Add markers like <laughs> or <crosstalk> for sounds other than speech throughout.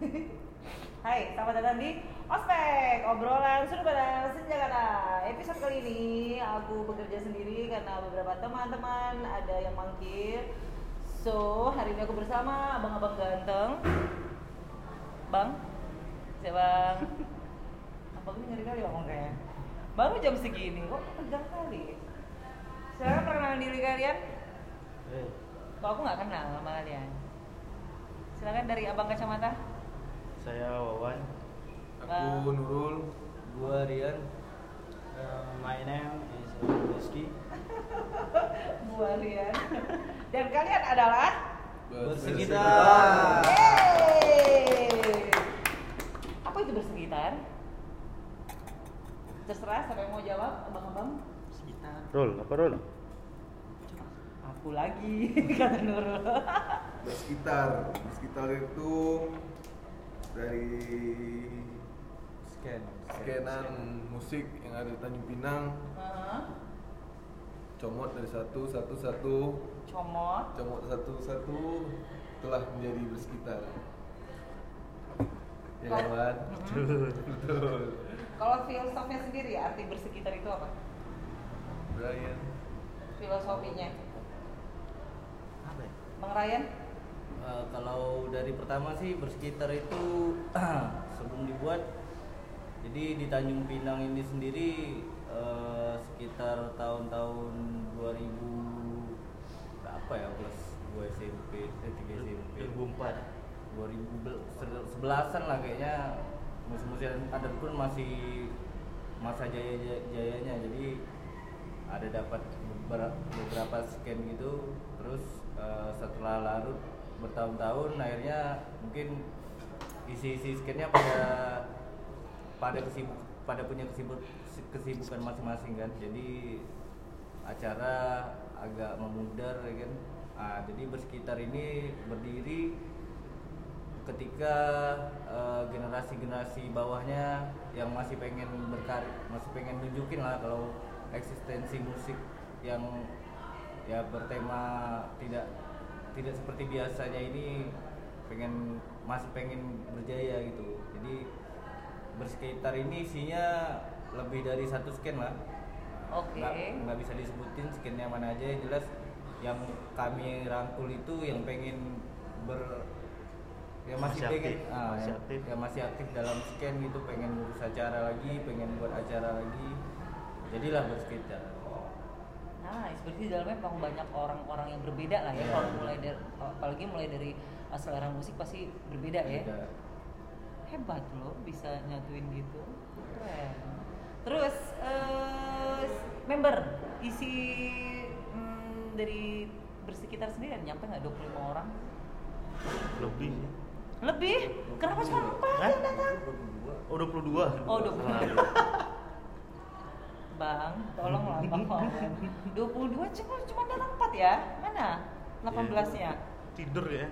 <laughs> Hai, selamat datang di Ospek, obrolan sudut pandang senjata. Episode kali ini aku bekerja sendiri karena beberapa teman-teman ada yang mangkir. So, hari ini aku bersama abang-abang ganteng. Bang, siapa bang? <laughs> Abang ini ngeri kali ngomong kayaknya. Baru jam segini, kok tegang kali. Silakan perkenalan diri kalian. Eh, Kok aku nggak kenal sama kalian. Silakan dari abang kacamata. Saya Wawan. Aku Nurul. Gua Rian. Uh, my name is Rizky. <laughs> Gua Rian. Dan kalian adalah Bersekitar. Apa itu bersekitar? Terserah siapa yang mau jawab, abang-abang. Sekitar. Roll, apa roll? Aku lagi, <laughs> kata Nurul. Bersekitar. Bersekitar itu dari Scan. skenan musik yang ada di Tanjung Pinang. Heeh. Comot dari satu, satu, satu. Comot. Comot satu, satu. Telah menjadi bersekitar. Ya kan? Mhm. Betul. Kalau filosofnya sendiri ya, arti bersekitar itu apa? Brian. Filosofinya. Apa ya? Bang Ryan? Eh, kalau dari pertama sih bersekitar itu <clears throat> sebelum dibuat jadi di Tanjung Pinang ini sendiri eh, sekitar tahun-tahun 2000 berapa ya kelas 2 SMP eh 3 SMP 2004. 2011an lah kayaknya. Musim-musim adat pun masih masa jaya jayanya. Jadi ada dapat beberapa, beberapa scan gitu. Terus eh, setelah larut bertahun-tahun akhirnya mungkin isi-isi scannya pada pada kesibuk pada punya kesibuk kesibukan masing-masing kan. Jadi acara agak memudar ya kan. Ah, jadi bersekitar ini berdiri ketika eh, generasi-generasi bawahnya yang masih pengen berkarir masih pengen nunjukin lah kalau eksistensi musik yang ya bertema tidak tidak seperti biasanya ini pengen masih pengen berjaya gitu. Jadi bersekitar ini isinya lebih dari satu scan lah. Oke. nggak nggak bisa disebutin skinnya mana aja yang jelas yang kami rangkul itu yang pengen ber ya masih, Masih pengen aktif, ah, masih yang- aktif. yang masih aktif dalam scan gitu pengen ngurus acara lagi pengen buat acara lagi. Jadilah bersekitar Nice, berarti di dalamnya memang banyak orang-orang yang berbeda lah ya. Iya. Kalau mulai dari, apalagi mulai dari uh, selera musik pasti berbeda ya. Hebat loh bisa nyatuin gitu. Keren. Terus eh, member isi mm, dari bersekitar sendiri ada nyampe nggak 25 orang? Lebih. Lebih? Kenapa cuma empat yang datang? Oh, 22. Oh, 22. Salah. Bang, tolonglah Bang <laughs> Wawan. 22 cuma cuma datang 4 ya? Mana? 18-nya? Tidur ya.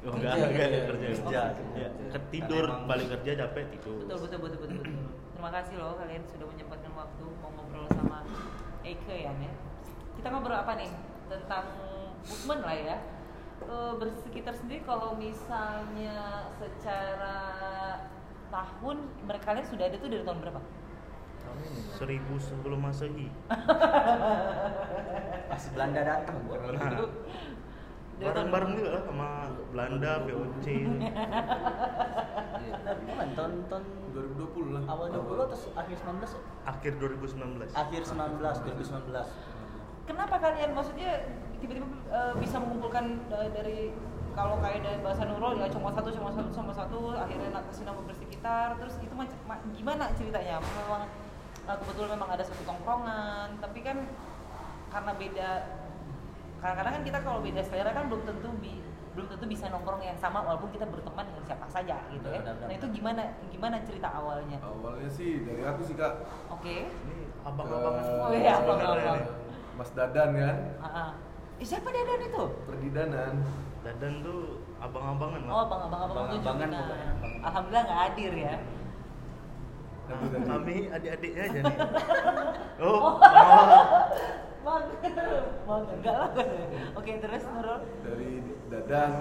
Oh, Kerja, enggak, enggak, kerja. kerja. Kerja. Ya, Kerja. ke- tidur, Karena emang- balik kerja capek tidur. Betul, betul, betul, betul, betul. Terima kasih loh kalian sudah menyempatkan waktu mau ngobrol sama Eike ya, ya. Kita ngobrol apa nih? Tentang movement lah ya. Eh, bersekitar sendiri kalau misalnya secara tahun mereka kalian sudah ada tuh dari tahun berapa? Seribu sebelum masehi. <laughs> Pas Belanda datang. Nah, bareng-bareng juga lah sama Belanda, VOC. Kapan tahun tahun 2020 lah. awal 20 atau akhir 19 ya? Akhir 2019. Akhir 19 2019. Kenapa kalian maksudnya tiba-tiba eh, bisa mengumpulkan dari kalau kayak dari bahasa Nurul ya cuma satu cuma satu cuma satu akhirnya nak kasih nama bersekitar terus itu macam ma- gimana ceritanya memang kebetulan memang ada satu tongkrongan tapi kan karena beda kadang-kadang kan kita kalau beda selera kan belum tentu bi- belum tentu bisa nongkrong yang sama walaupun kita berteman dengan siapa saja gitu ya. Benar, benar, Nah itu gimana gimana cerita awalnya? Awalnya sih dari aku sih kak. Oke. Ini abang-abangan Ke- semua. Oh iya, sebenarnya abang-abang. ini. Mas Dadan kan. Eh, siapa Dadan itu? Perdidanan. Dadan tuh abang-abangan lah. Oh, bang abang abang Abang-abangan pokoknya. Alhamdulillah nggak hadir ya. Kami adik-adiknya aja nih. <laughs> Oh, oh. Bang, bang enggak lah. Oke terus Nurul. dari Dadan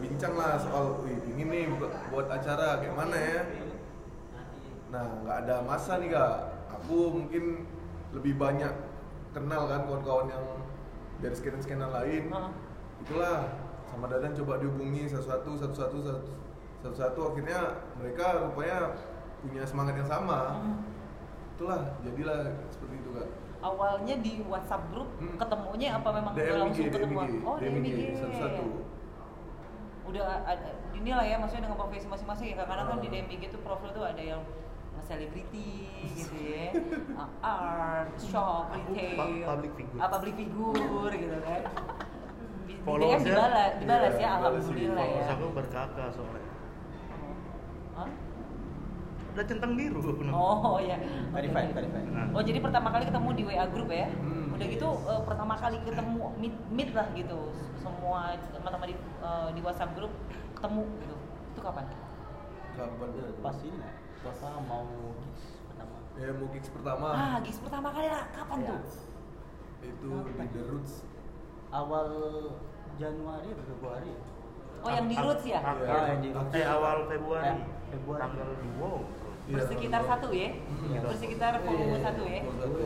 bincang lah soal wih ini nih bu- buat acara kayak mana ya nah nggak ada masa nih kak aku mungkin lebih banyak kenal kan kawan-kawan yang dari skenan-skenan lain Heeh. itulah sama Dadan coba dihubungi satu-satu satu-satu satu- satu-satu akhirnya mereka rupanya punya semangat yang sama Hmm. itulah jadilah seperti itu kak Awalnya di WhatsApp grup Hmm. ketemunya apa memang DMG, langsung ketemuan? DMG, Oh, DMG, DMG. satu-satu Udah ada inilah ya maksudnya dengan profesi masing-masing ya. Kadang-kadang kan Ah. di DMG itu profil tuh ada yang selebriti gitu ya, uh, <laughs> art, shop, retail, pu- public figure. ah, public figure gitu kan. Followersnya- dibalas, dibalas ya, alhamdulillah ya. Followers aku berkakak soalnya. Hah? Udah centang biru. Oh ya. Verified, verified. Nah. Oh jadi pertama kali ketemu di WA group ya? Hmm. Udah gitu eh, pertama kali ketemu meet meet lah gitu semua teman-teman di eh, di WhatsApp group ketemu gitu. Itu kapan? kapan Pas ini lah, pas mau gigs pertama. ya mau gigs pertama Ah, gigs pertama kali lah kapan Ya. tuh? itu di The Roots Awal Januari atau Februari? Oh yang di Roots ya? Ah, Iya. Yang di Roots. Eh awal Februari. Eh, Februari. Tanggal 2. Iya, Bersekitar betul. satu ya? Hmm. Bersekitar volume Iya, satu ya? satu.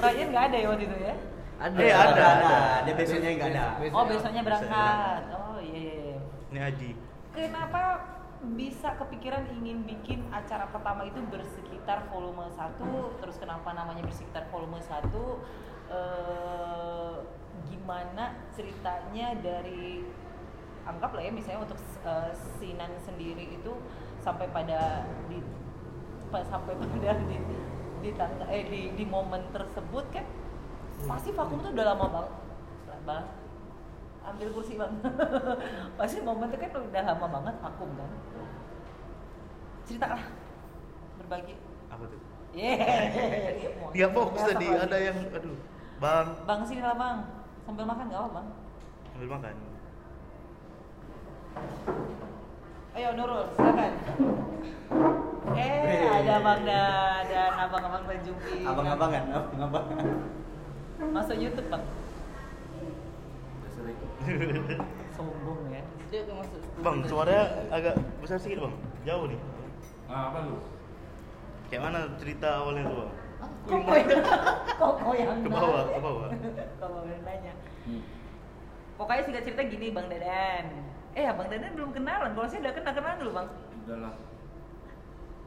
Ryan nggak ada ya waktu itu ya? Ada, Eh, ada, ada. Dia besoknya nggak ada. Oh besoknya berangkat. Oh iya. iya, iya. Ini Aji. Kenapa bisa kepikiran ingin bikin acara pertama itu bersekitar volume 1 terus kenapa namanya bersekitar volume 1 eh, gimana ceritanya dari anggaplah ya misalnya untuk eh, Sinan sendiri itu sampai pada di pa- sampai pada <laughs> di di, tangga, eh, di di momen tersebut kan pasti vakum tuh udah lama banget bang ambil kursi bang <laughs> pasti momen itu kan udah lama banget vakum kan ceritalah berbagi Apa tuh? yeah. <laughs> Dia fokus tadi ada yang aduh. Bang, bang sini lah bang sambil makan nggak apa bang ambil makan. Ayo Nurul silakan eh Wih. ada bang dan dan abang-abang Tanjungki Abang-abangan, abang-abangan. masuk YouTube bang sombong ya dia tuh masuk Bang, suaranya agak besar sedikit, Bang. Jauh nih. Ah, apa lu? Kayak mana cerita awalnya tuh, Bang? kok kok yang Ke bawah, ke bawah. Kok kau yang nanya Hmm. pokoknya singkat cerita gini bang Dadan eh abang Dadan belum kenalan kalau saya udah kenal kenalan dulu bang Udahlah.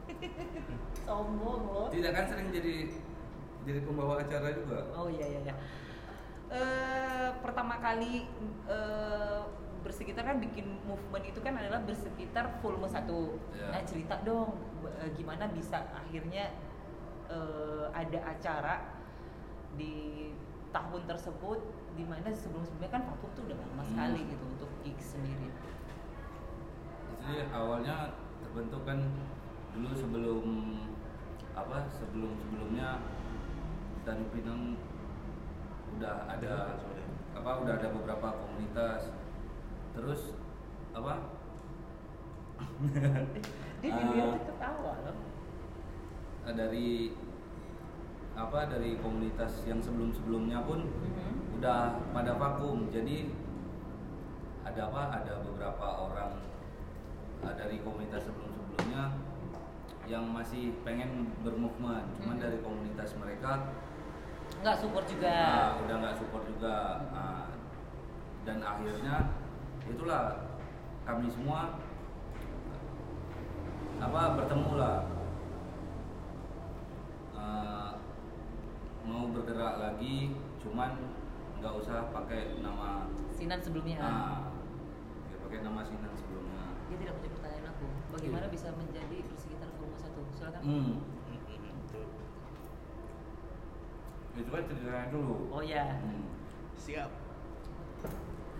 <laughs> sombong loh Tidak kan sering jadi jadi pembawa acara juga. Oh iya iya iya. Eh, pertama kali eh, bersekitar kan bikin movement itu kan adalah bersekitar volume satu. Iya. Nah cerita dong eh, gimana bisa akhirnya eh, ada acara di tahun tersebut di mana sebelum-sebelumnya kan vakum tuh udah lama Hmm. sekali gitu untuk gigs sendiri. Jadi awalnya terbentuk kan dulu sebelum apa sebelum sebelumnya dari Pinang udah ada apa udah ada beberapa komunitas terus apa <laughs> Dia dia tuh ketawa loh. dari apa dari komunitas yang sebelum sebelumnya pun Mhm. udah pada vakum jadi ada apa ada beberapa orang uh, dari komunitas sebelum sebelumnya yang masih pengen bermovement cuman Mhm. dari komunitas mereka Nggak support juga. uh, udah nggak support juga uh, dan akhirnya itulah kami semua apa bertemu lah Uh, mau bergerak lagi cuman nggak usah pakai nama Sinan sebelumnya. Ah, ya pakai nama Sinan sebelumnya. Dia tidak menjawab pertanyaan aku. Bagaimana Iya. bisa menjadi bersekitar volume satu? Silakan. Hmm. Tuh. Itu kan ceritanya dulu. Oh ya. Hmm. Siap.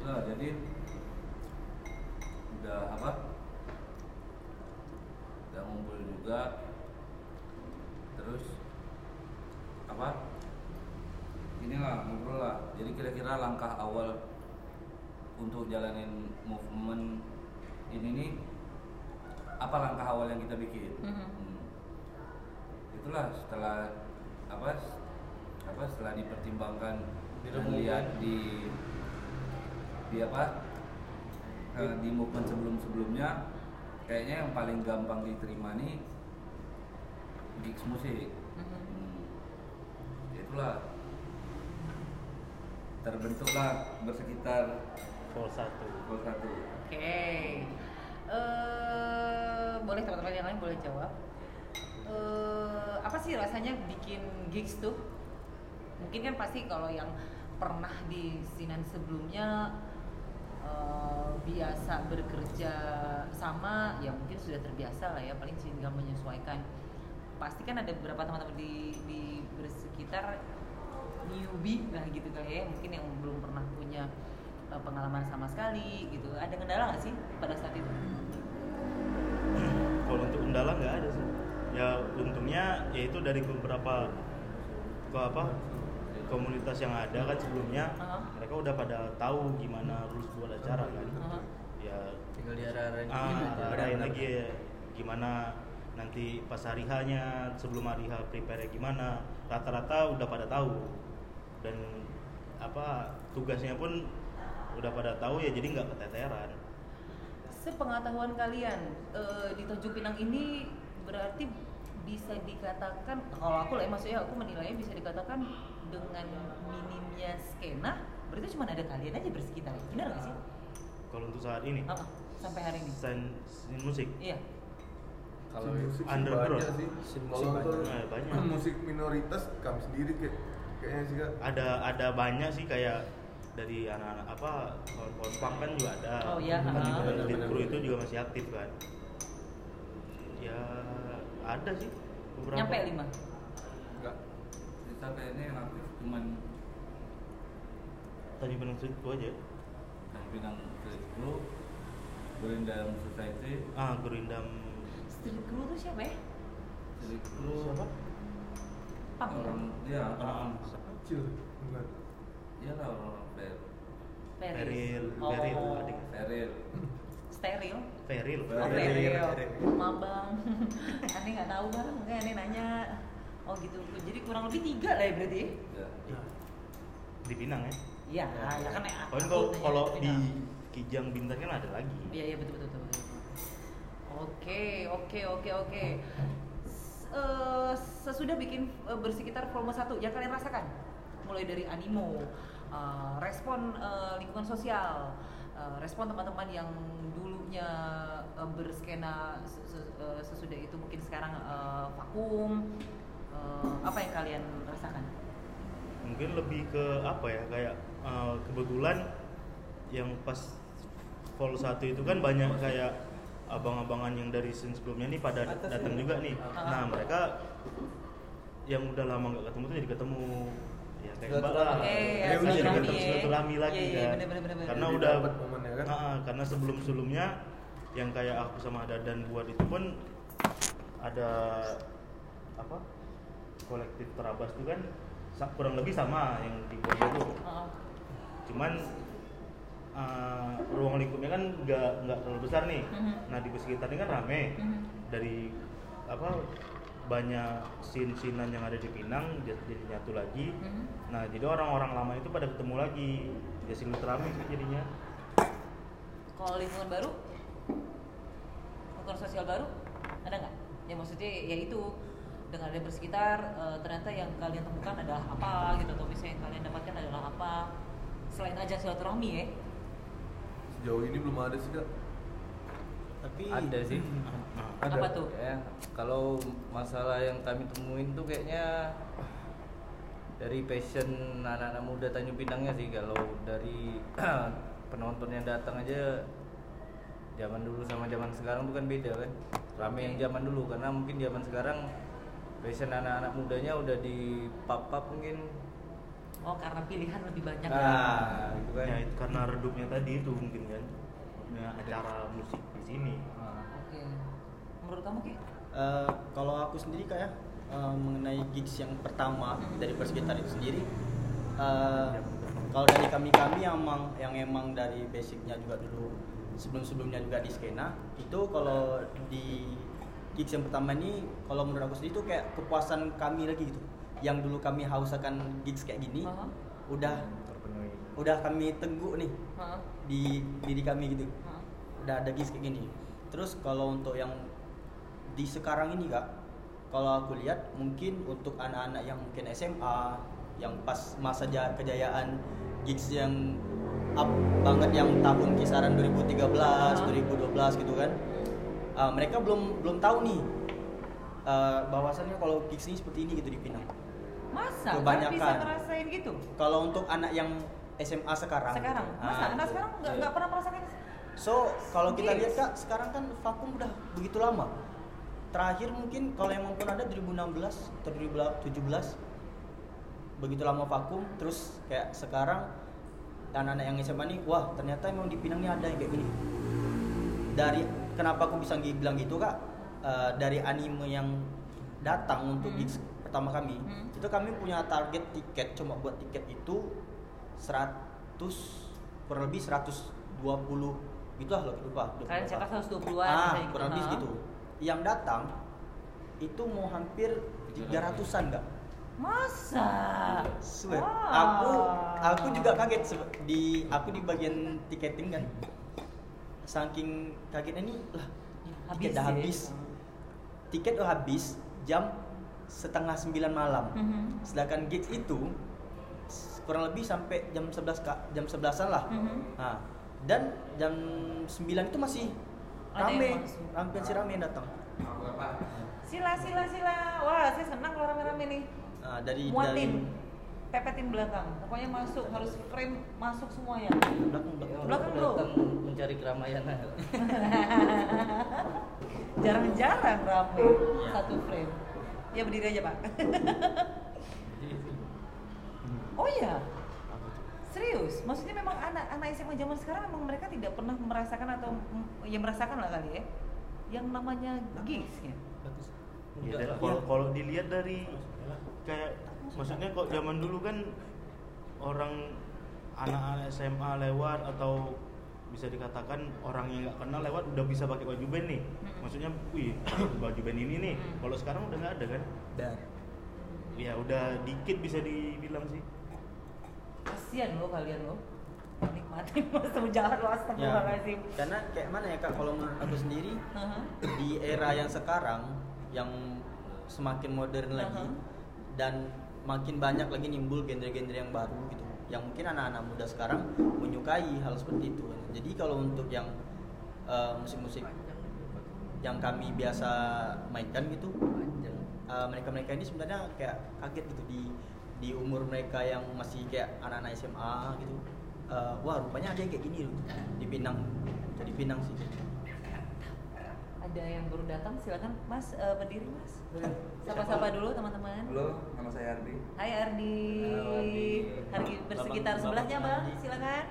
Nah, jadi udah apa? Udah ngumpul juga. Terus apa? Inilah ngobrol lah. Jadi kira-kira langkah awal untuk jalanin movement ini nih apa langkah awal yang kita bikin? Mhm. Hmm. Itulah setelah apa? Apa setelah dipertimbangkan dan Direnungkan. lihat di di apa eh, di movement sebelum sebelumnya kayaknya yang paling gampang diterima nih gigs musik Mhm. Hmm. itulah terbentuklah bersekitar Vol satu. pukul satu Oke. Eh, boleh teman-teman yang lain boleh jawab. Eh, apa sih rasanya bikin gigs tuh? Mungkin kan pasti kalau yang pernah di sinan sebelumnya eh, biasa bekerja sama, ya mungkin sudah terbiasa lah ya, paling tinggal menyesuaikan. Pasti kan ada beberapa teman-teman di di bersekitar newbie lah gitu kali ya, mungkin yang belum pernah punya eh, pengalaman sama sekali gitu. Ada kendala nggak sih pada saat itu? Kalau untuk kendala nggak ada sih. Ya untungnya yaitu dari beberapa ke apa komunitas yang ada kan sebelumnya Aha. mereka udah pada tahu gimana rules buat acara kan. Aha. Ya tinggal diarah-arahin ah, gimana. arahin lagi ya, gimana nanti pas hari hanya sebelum hari H prepare gimana rata-rata udah pada tahu dan apa tugasnya pun udah pada tahu ya jadi nggak keteteran Sepengetahuan kalian eh, di Tanjung Pinang ini berarti bisa dikatakan kalau aku lah ya, maksudnya aku menilainya bisa dikatakan dengan minimnya skena berarti cuma ada kalian aja bersekitar benar nggak sih? kalau untuk saat ini sampai hari ini scene, scene musik iya Kalau sih underground. banyak sih. Musik Kalau untuk banyak. musik minoritas kami sendiri kayak kayaknya sih kak. ada ada banyak sih kayak dari anak-anak apa kawan-kawan punk kan juga ada. Oh, iya, Kan benar, kru benar. itu juga masih aktif kan. Ya ada sih beberapa. Nyampe lima? Enggak. Kita kayaknya yang aktif cuman tadi bilang itu aja. Yang pinang street crew berendam society. Ah Gurindam. Street crew tuh siapa ya? street crew. Siapa Pang ya? orang ya Ah, Kecil, bukan? iya lah orang fair Feril Oh, Feril adik Feril steril Feril Oh, Feril. Feril. Mabang. <laughs> aneh nggak tahu bang, makanya aneh nanya. Oh gitu. Jadi kurang lebih tiga lah ya berarti. ya. Ya, di Pinang ya Iya, ya kan ya. Kalau kalau di Kijang Bintan kan ada lagi Iya iya betul betul betul. betul. Oke oke oke oke. Eh, sesudah bikin eh, bersekitar volume 1 yang kalian rasakan mulai dari animo, eh, respon eh, lingkungan sosial, eh, respon teman-teman yang dulunya eh, berskena se- se- sesudah itu mungkin sekarang eh, vakum. Eh, apa yang kalian rasakan? mungkin lebih ke apa ya kayak uh, kebetulan yang pas vol 1 itu kan banyak kayak abang-abangan yang dari scene sebelumnya nih pada Atas datang ini. juga nih Ah. nah mereka yang udah lama nggak ketemu tuh jadi ketemu ya kayak mbak lah Reuni, ya, jadi ketemu ya. silaturahmi lagi kan bener, bener, bener, karena Jadi udah momennya kan? Ah, ah, karena sebelum sebelumnya yang kayak aku sama Dadan buat itu pun ada apa kolektif terabas itu kan kurang lebih sama yang dibuat itu Heeh. cuman uh, lingkupnya kan nggak nggak terlalu besar nih Mhm. nah di sekitar ini kan rame Mhm. dari apa banyak sin-sinan yang ada di Pinang jadi, nyatu lagi Mhm. nah jadi orang-orang lama itu pada ketemu lagi ya silaturahmi sih jadinya Kalau lingkungan baru, lingkungan sosial baru, ada nggak? Ya maksudnya ya itu dengan ada bersekitar eh, ternyata yang kalian temukan adalah apa gitu atau misalnya yang kalian dapatkan adalah apa selain aja silaturahmi ya? Sejauh ini belum ada sih kak. tapi ada sih. Nah, Ada. Apa tuh? ya kalau masalah yang kami temuin tuh kayaknya dari passion anak-anak muda Tanjung Pinangnya sih. Kalau dari <clears throat> penonton yang datang aja zaman dulu sama zaman sekarang tuh kan beda kan? Rame yang zaman dulu. Karena mungkin zaman sekarang passion anak-anak mudanya udah di pub-pub mungkin Oh karena pilihan lebih banyak. Ya? nah gitu kan. Ya itu karena redupnya tadi itu mungkin kan. Ya, acara musik di sini. Nah, Oke. Menurut kamu ki? Eh, kalau aku sendiri kayak eh, mengenai gigs yang pertama dari persekitar itu sendiri eh, kalau dari kami kami yang emang yang emang dari basicnya juga dulu sebelum sebelumnya juga di skena itu kalau di gigs yang pertama ini kalau menurut aku sendiri itu kayak kepuasan kami lagi gitu yang dulu kami haus akan gigs kayak gini Aha. udah terpenuhi udah kami teguh nih Hah? di diri kami gitu Hah? udah ada gigs kayak gini terus kalau untuk yang di sekarang ini kak kalau aku lihat mungkin untuk anak-anak yang mungkin SMA yang pas masa ja- kejayaan gigs yang up banget yang tahun kisaran 2013 2012 gitu kan uh, mereka belum belum tahu nih uh, bahwasannya kalau gigs ini seperti ini gitu di Pinang Masa? Kebanyakan. Bisa ngerasain gitu? kalau untuk anak yang SMA sekarang Sekarang? gitu. Masa? Ah, Anak sekarang nggak iya. pernah merasakan So kalau kita lihat kak sekarang kan vakum udah begitu lama. Terakhir mungkin kalau yang maupun ada 2016 atau 2017 begitu lama vakum. Terus kayak sekarang anak-anak yang SMA nih, wah ternyata emang di Pinang nih ada yang kayak gini. Dari kenapa aku bisa bilang gitu kak? Eh, dari anime yang datang untuk Hmm. Pertama kami, Hmm. itu kami punya target tiket cuma buat tiket itu 100 kurang lebih 120 gitu lah lupa lupa Kalian cetak 120-an ah misalnya kurang lebih gitu yang datang itu mau hampir 300-an enggak Masa? Swear. Wah. Aku aku juga kaget di aku di bagian tiketing kan. Saking kagetnya nih lah tiket Habis udah ya? habis. Tiket udah habis jam setengah sembilan malam. Mhm. Sedangkan gigs itu kurang lebih sampai jam 11 kak jam 11-an lah. Mhm. Nah, dan jam 9 itu masih rame, hampir si rame yang datang. Sila, sila, sila. Wah, saya senang kalau rame-rame nih. Nah, dari dari Muatin, pepetin belakang. Pokoknya masuk, harus frame masuk semuanya. belakang belakang. Belakang bro. datang mencari keramaian <laughs> Jarang-jarang rame Iya. satu frame. Ya berdiri aja pak. <laughs> oh iya, serius. Maksudnya memang anak-anak SMA zaman sekarang memang mereka tidak pernah merasakan atau ya merasakan lah kali ya, yang namanya gigs ya. Ya, dan kalau kalau dilihat dari kayak maksudnya kok zaman dulu kan orang anak-anak SMA lewat atau bisa dikatakan orang yang nggak kenal lewat udah bisa pakai baju band nih. Maksudnya, wih <coughs> baju band ini nih. Kalau sekarang udah nggak ada kan? Dan Ya udah dikit bisa dibilang sih. Kasian lo kalian lo. Nikmatin <laughs> masa jahat lo ya, astagfirullahaladzim. karena kayak mana ya kak kalau menurut aku sendiri Aha. di era yang sekarang yang semakin modern lagi Aha. dan makin banyak lagi nimbul genre-genre yang baru gitu yang mungkin anak-anak muda sekarang menyukai hal seperti itu. Jadi kalau untuk yang eh, musik-musik yang kami biasa mainkan gitu eh, mereka-mereka ini sebenarnya kayak kaget gitu di di umur mereka yang masih kayak anak-anak SMA gitu. Eh, wah rupanya ada yang kayak gini loh di Pinang. Jadi Pinang sih Ada yang baru datang, silakan Mas eh, berdiri Mas. Sapa-sapa dulu teman-teman. Halo, nama saya Ardi. Hai Ardi. Halo, Ardi. Ardi bersekitar sebelahnya Bang, silakan.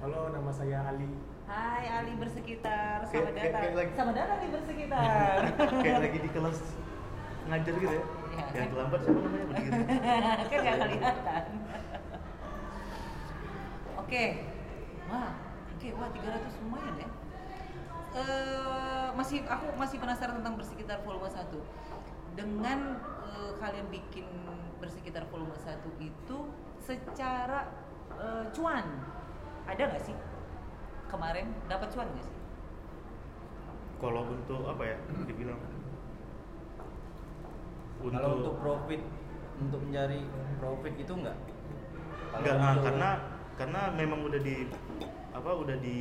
Halo, nama saya Ali. Hai Ali bersekitar, kayak- datang. Selamat datang Ali bersekitar. <laughs> kayak lagi di kelas ngajar gitu ya. Iya. Yang terlambat siapa namanya berdiri. <laughs> kan gak kelihatan. Oke, wah, oke, wah 300 lumayan ya. Eh, masih aku masih penasaran tentang bersekitar volume 1 dengan eh, kalian bikin bersekitar volume 1 itu secara eh, cuan ada nggak sih? Kemarin dapat cuan nggak sih? Kalau untuk apa ya dibilang? Kalau untuk profit, untuk mencari profit itu enggak? Kalau Enggak, nah, untuk- karena karena memang udah di apa udah di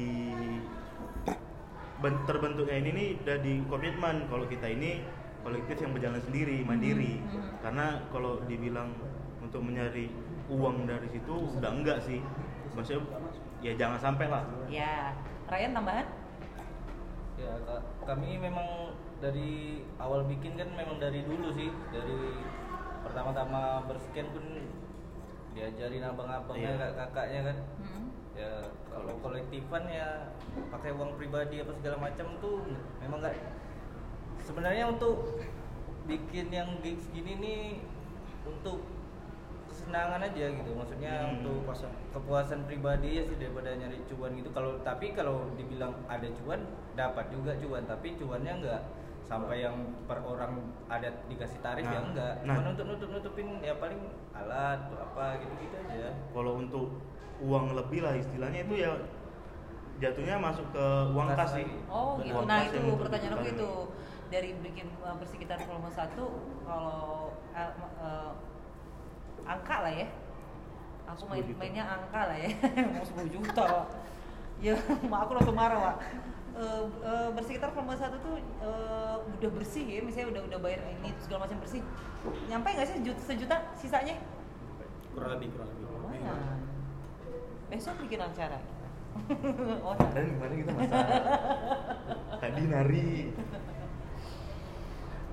terbentuknya ini nih udah di komitmen kalau kita ini kolektif yang berjalan sendiri mandiri Mhm, mhm. karena kalau dibilang untuk mencari uang dari situ udah enggak sih maksudnya ya jangan sampai lah ya Ryan tambahan Ya, ka- kami memang dari awal bikin kan memang dari dulu sih, dari pertama-tama berscan pun diajarin abang-abangnya, Iya. kakak-kakaknya kan. Hmm. Ya, kalau kolektifan ya pakai uang pribadi apa segala macam tuh memang nggak sebenarnya untuk bikin yang gigs gini nih untuk kesenangan aja gitu maksudnya Hmm. untuk Kepuasan. kepuasan pribadi ya sih daripada nyari cuan gitu kalau tapi kalau dibilang ada cuan dapat juga cuan tapi cuannya nggak sampai yang per orang ada dikasih tarif Nah, ya enggak nah. cuma untuk nutup nutupin ya paling alat atau apa gitu gitu aja kalau untuk uang lebih lah istilahnya itu ya jatuhnya masuk ke uang Kas sih. Oh gitu. Nah itu pertanyaan aku itu dari bikin uh, bersekitar volume satu kalau uh, uh, angka lah ya. Aku 10 main juta. mainnya angka lah ya. <laughs> Mau 10 juta. Wak. ya, <laughs> mak aku langsung marah, Wak. Uh, uh, bersekitar volume satu tuh uh, udah bersih ya, misalnya udah udah bayar ini segala macam bersih. Nyampe nggak sih sejuta, sejuta sisanya? kurang lebih kurang lebih Lumayan. Besok bikin acara. oh, nah. dan gimana kita masak tadi nari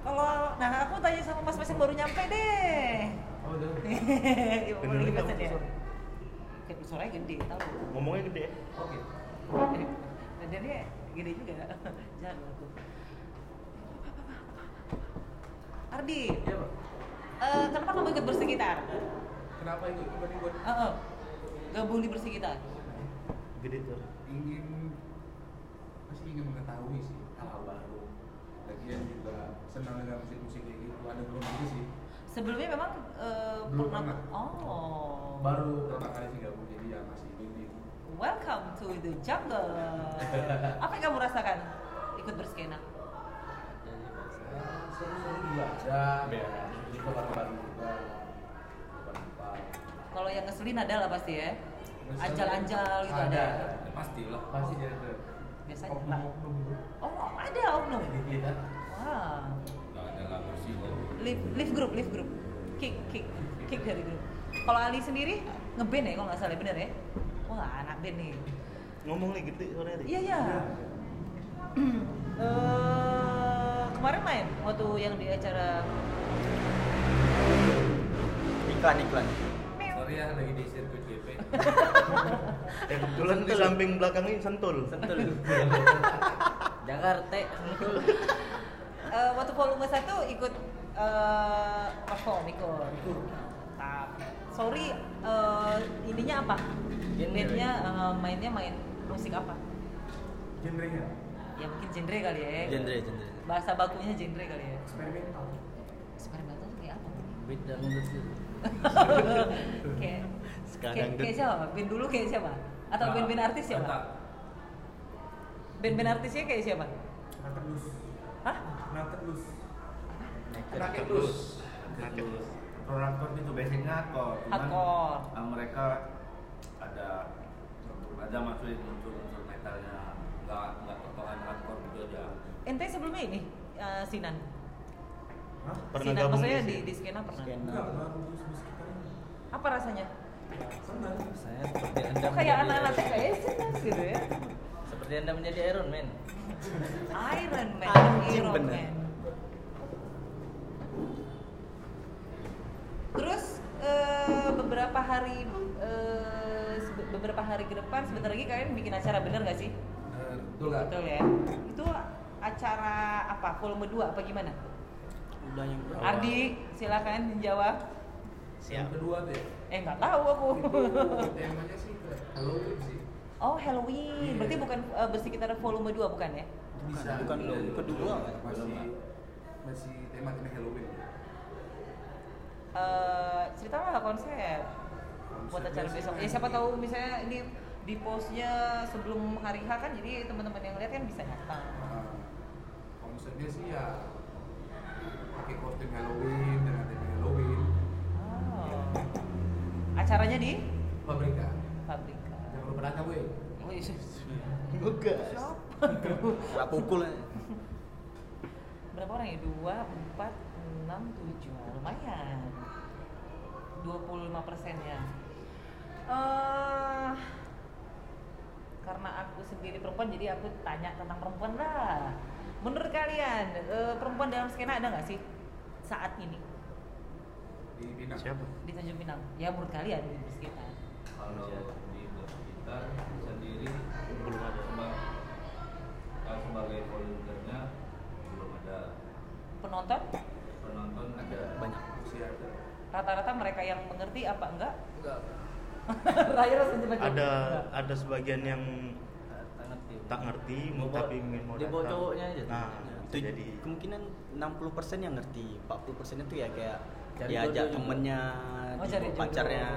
Kalau nah aku tanya sama mas mas yang baru nyampe deh. Oh, udah. <laughs> Iya, boleh pesan ya. suara? Kayak suaranya gede, tahu. ngomongnya gede ya Oke. <laughs> Dan dia gede juga. <laughs> Jangan aku. Ardi, Iya, Pak. eh, kenapa kamu ikut bersekitar? Kenapa ikut ikut ikut? Uh -uh. Gabung di bersekitar. gede tuh Ingin masih ingin mengetahui sih hal-hal baru. Lagian juga senang dengan musik-musik kayak gitu. Ada belum lagi sih. Sebelumnya memang eh, Belum pernah. pernah. Oh. Baru pertama kali sih gabung jadi ya masih ini. Welcome to the jungle. <laughs> Apa yang kamu rasakan ikut berskena? Seru-seru juga ada. Juga baru-baru juga. Kalau yang ngeselin ada lah pasti ya. Anjal-anjal gitu ada. ada. Ya, pastilah Pasti ada. Biasanya. Oknum-oknum gitu. Oh, ada oknum. Iya. Wah. nggak ada lah bersih kok Live, live group, live group. Kick, kick, kick dari grup. Kalau Ali sendiri ngeband ya kalau nggak salah bener ya? Wah anak band nih. ngomong nih gede suaranya Ri. Iya iya. <clears throat> Eh, kemarin main waktu yang di acara iklan iklan ya lagi di sirkuit GP <laughs> kebetulan tuh samping belakangnya sentul sentul <laughs> Jakarta sentul Eh, waktu volume 1 ikut eh perform ikut. Tap. Sorry, eh, ininya apa? Genre. Bandnya eh, mainnya main musik apa? Genrenya Ya mungkin genre kali ya. genre genre Bahasa bakunya genre kali ya. eksperimental. Eksperimental kayak apa? beat dan menurut kayak Sekarang kayak, siapa? Band dulu kayak siapa? Atau Nah, band-band artis siapa? tetap. Band-band artisnya kayak siapa? Naked Loose. Hah? Naked Loose. Naked Loose. Naked Loose. Kalau hardcore itu basicnya hardcore, cuman Hardcore. uh, mereka ada ada masukin unsur-unsur metalnya, nggak nggak totokan hardcore gitu aja Ente sebelumnya ini eh, Sinan. Hah? Pernah gabung maksudnya di di, skena pernah. Skena. Apa rasanya? Senang. saya seperti anda kayak anak-anak TKS gitu ya? seperti anda menjadi Iron Man Iron Man, Anjing, Iron bener. Man. Terus eh, beberapa hari sebe- beberapa hari ke depan sebentar lagi kalian bikin acara bener gak sih? Eh, Betul? Betul ya. Itu acara apa? Volume 2 apa gimana? Udah yang Ardi, silakan menjawab. Yang kedua tuh ya. Eh nggak tahu aku. Itu temanya sih Halloween sih. Oh Halloween, Iya. berarti bukan eh, bersekitar volume 2 bukan ya? Bisa. bukan lo kedua kan Masih masih tema tema Halloween. Eh ceritalah konsep buat acara besok. Ya siapa tahu misalnya ini di postnya sebelum hari H kan jadi teman-teman yang lihat kan bisa datang. Nah, konsepnya sih ya pakai kostum Halloween dengan tema Halloween. Oh. Acaranya di Pabrika. Pabrika. Jangan lupa datang, weh. Oh iya. enggak Gak pukul aja. Berapa orang ya? Dua, empat, enam, tujuh. Lumayan. 25 persennya. Eh, karena aku sendiri perempuan, jadi aku tanya tentang perempuan lah. Menurut kalian, eh, perempuan dalam skena ada nggak sih saat ini Di Pinang. siapa di Tanjung Pinang? Ya menurut kalian di skena. kalau di kita sendiri belum ada seba- kalau sebagai volunteernya belum ada Penonton penonton ada banyak Masih ada. rata-rata mereka yang mengerti apa enggak? Enggak. <laughs> Raya langsung coba ada ada sebagian yang tak ngerti Mau bawa- tapi ingin mau datang. cowoknya aja. nah Tuj- jadi kemungkinan 60% yang ngerti 40% itu ya kayak Cari diajak temennya Oh, di cari pacarnya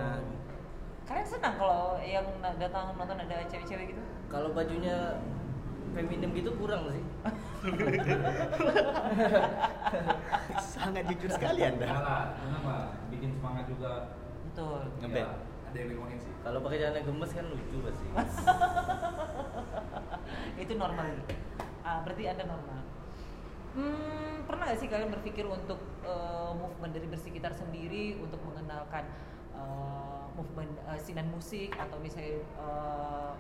Kalian senang kalau yang datang nonton ada cewek-cewek gitu? Kalau bajunya feminim gitu kurang sih. <laughs> sangat jujur sekali anda kenapa? Bikin semangat juga. Betul. ngeband Ya, Ada yang ngomongin sih. Kalau pakai celana gemes kan lucu pasti. <laughs> itu normal ah, berarti anda normal? Hmm, pernah gak sih kalian berpikir untuk eh, movement dari bersekitar sendiri untuk mengenalkan eh, movement eh, sinan musik atau misalnya eh,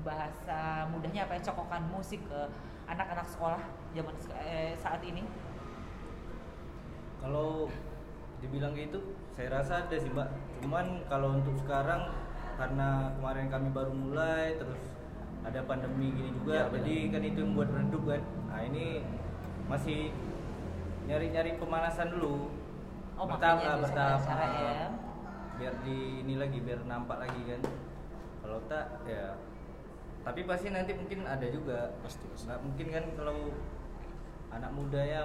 bahasa mudahnya apa ya cokokan musik ke anak-anak sekolah zaman eh, saat ini? Kalau dibilang gitu, saya rasa ada sih mbak. Cuman kalau untuk sekarang karena kemarin kami baru mulai, terus ada pandemi gini juga, benar. jadi kan itu yang buat redup kan. Nah ini masih nyari-nyari pemanasan dulu. Oh, bertahap lah, bertahap. ya. Ah, Biar di ini lagi, biar nampak lagi kan. Kalau tak ya. Tapi pasti nanti mungkin ada juga. Pasti, pasti. Nggak mungkin kan kalau anak mudanya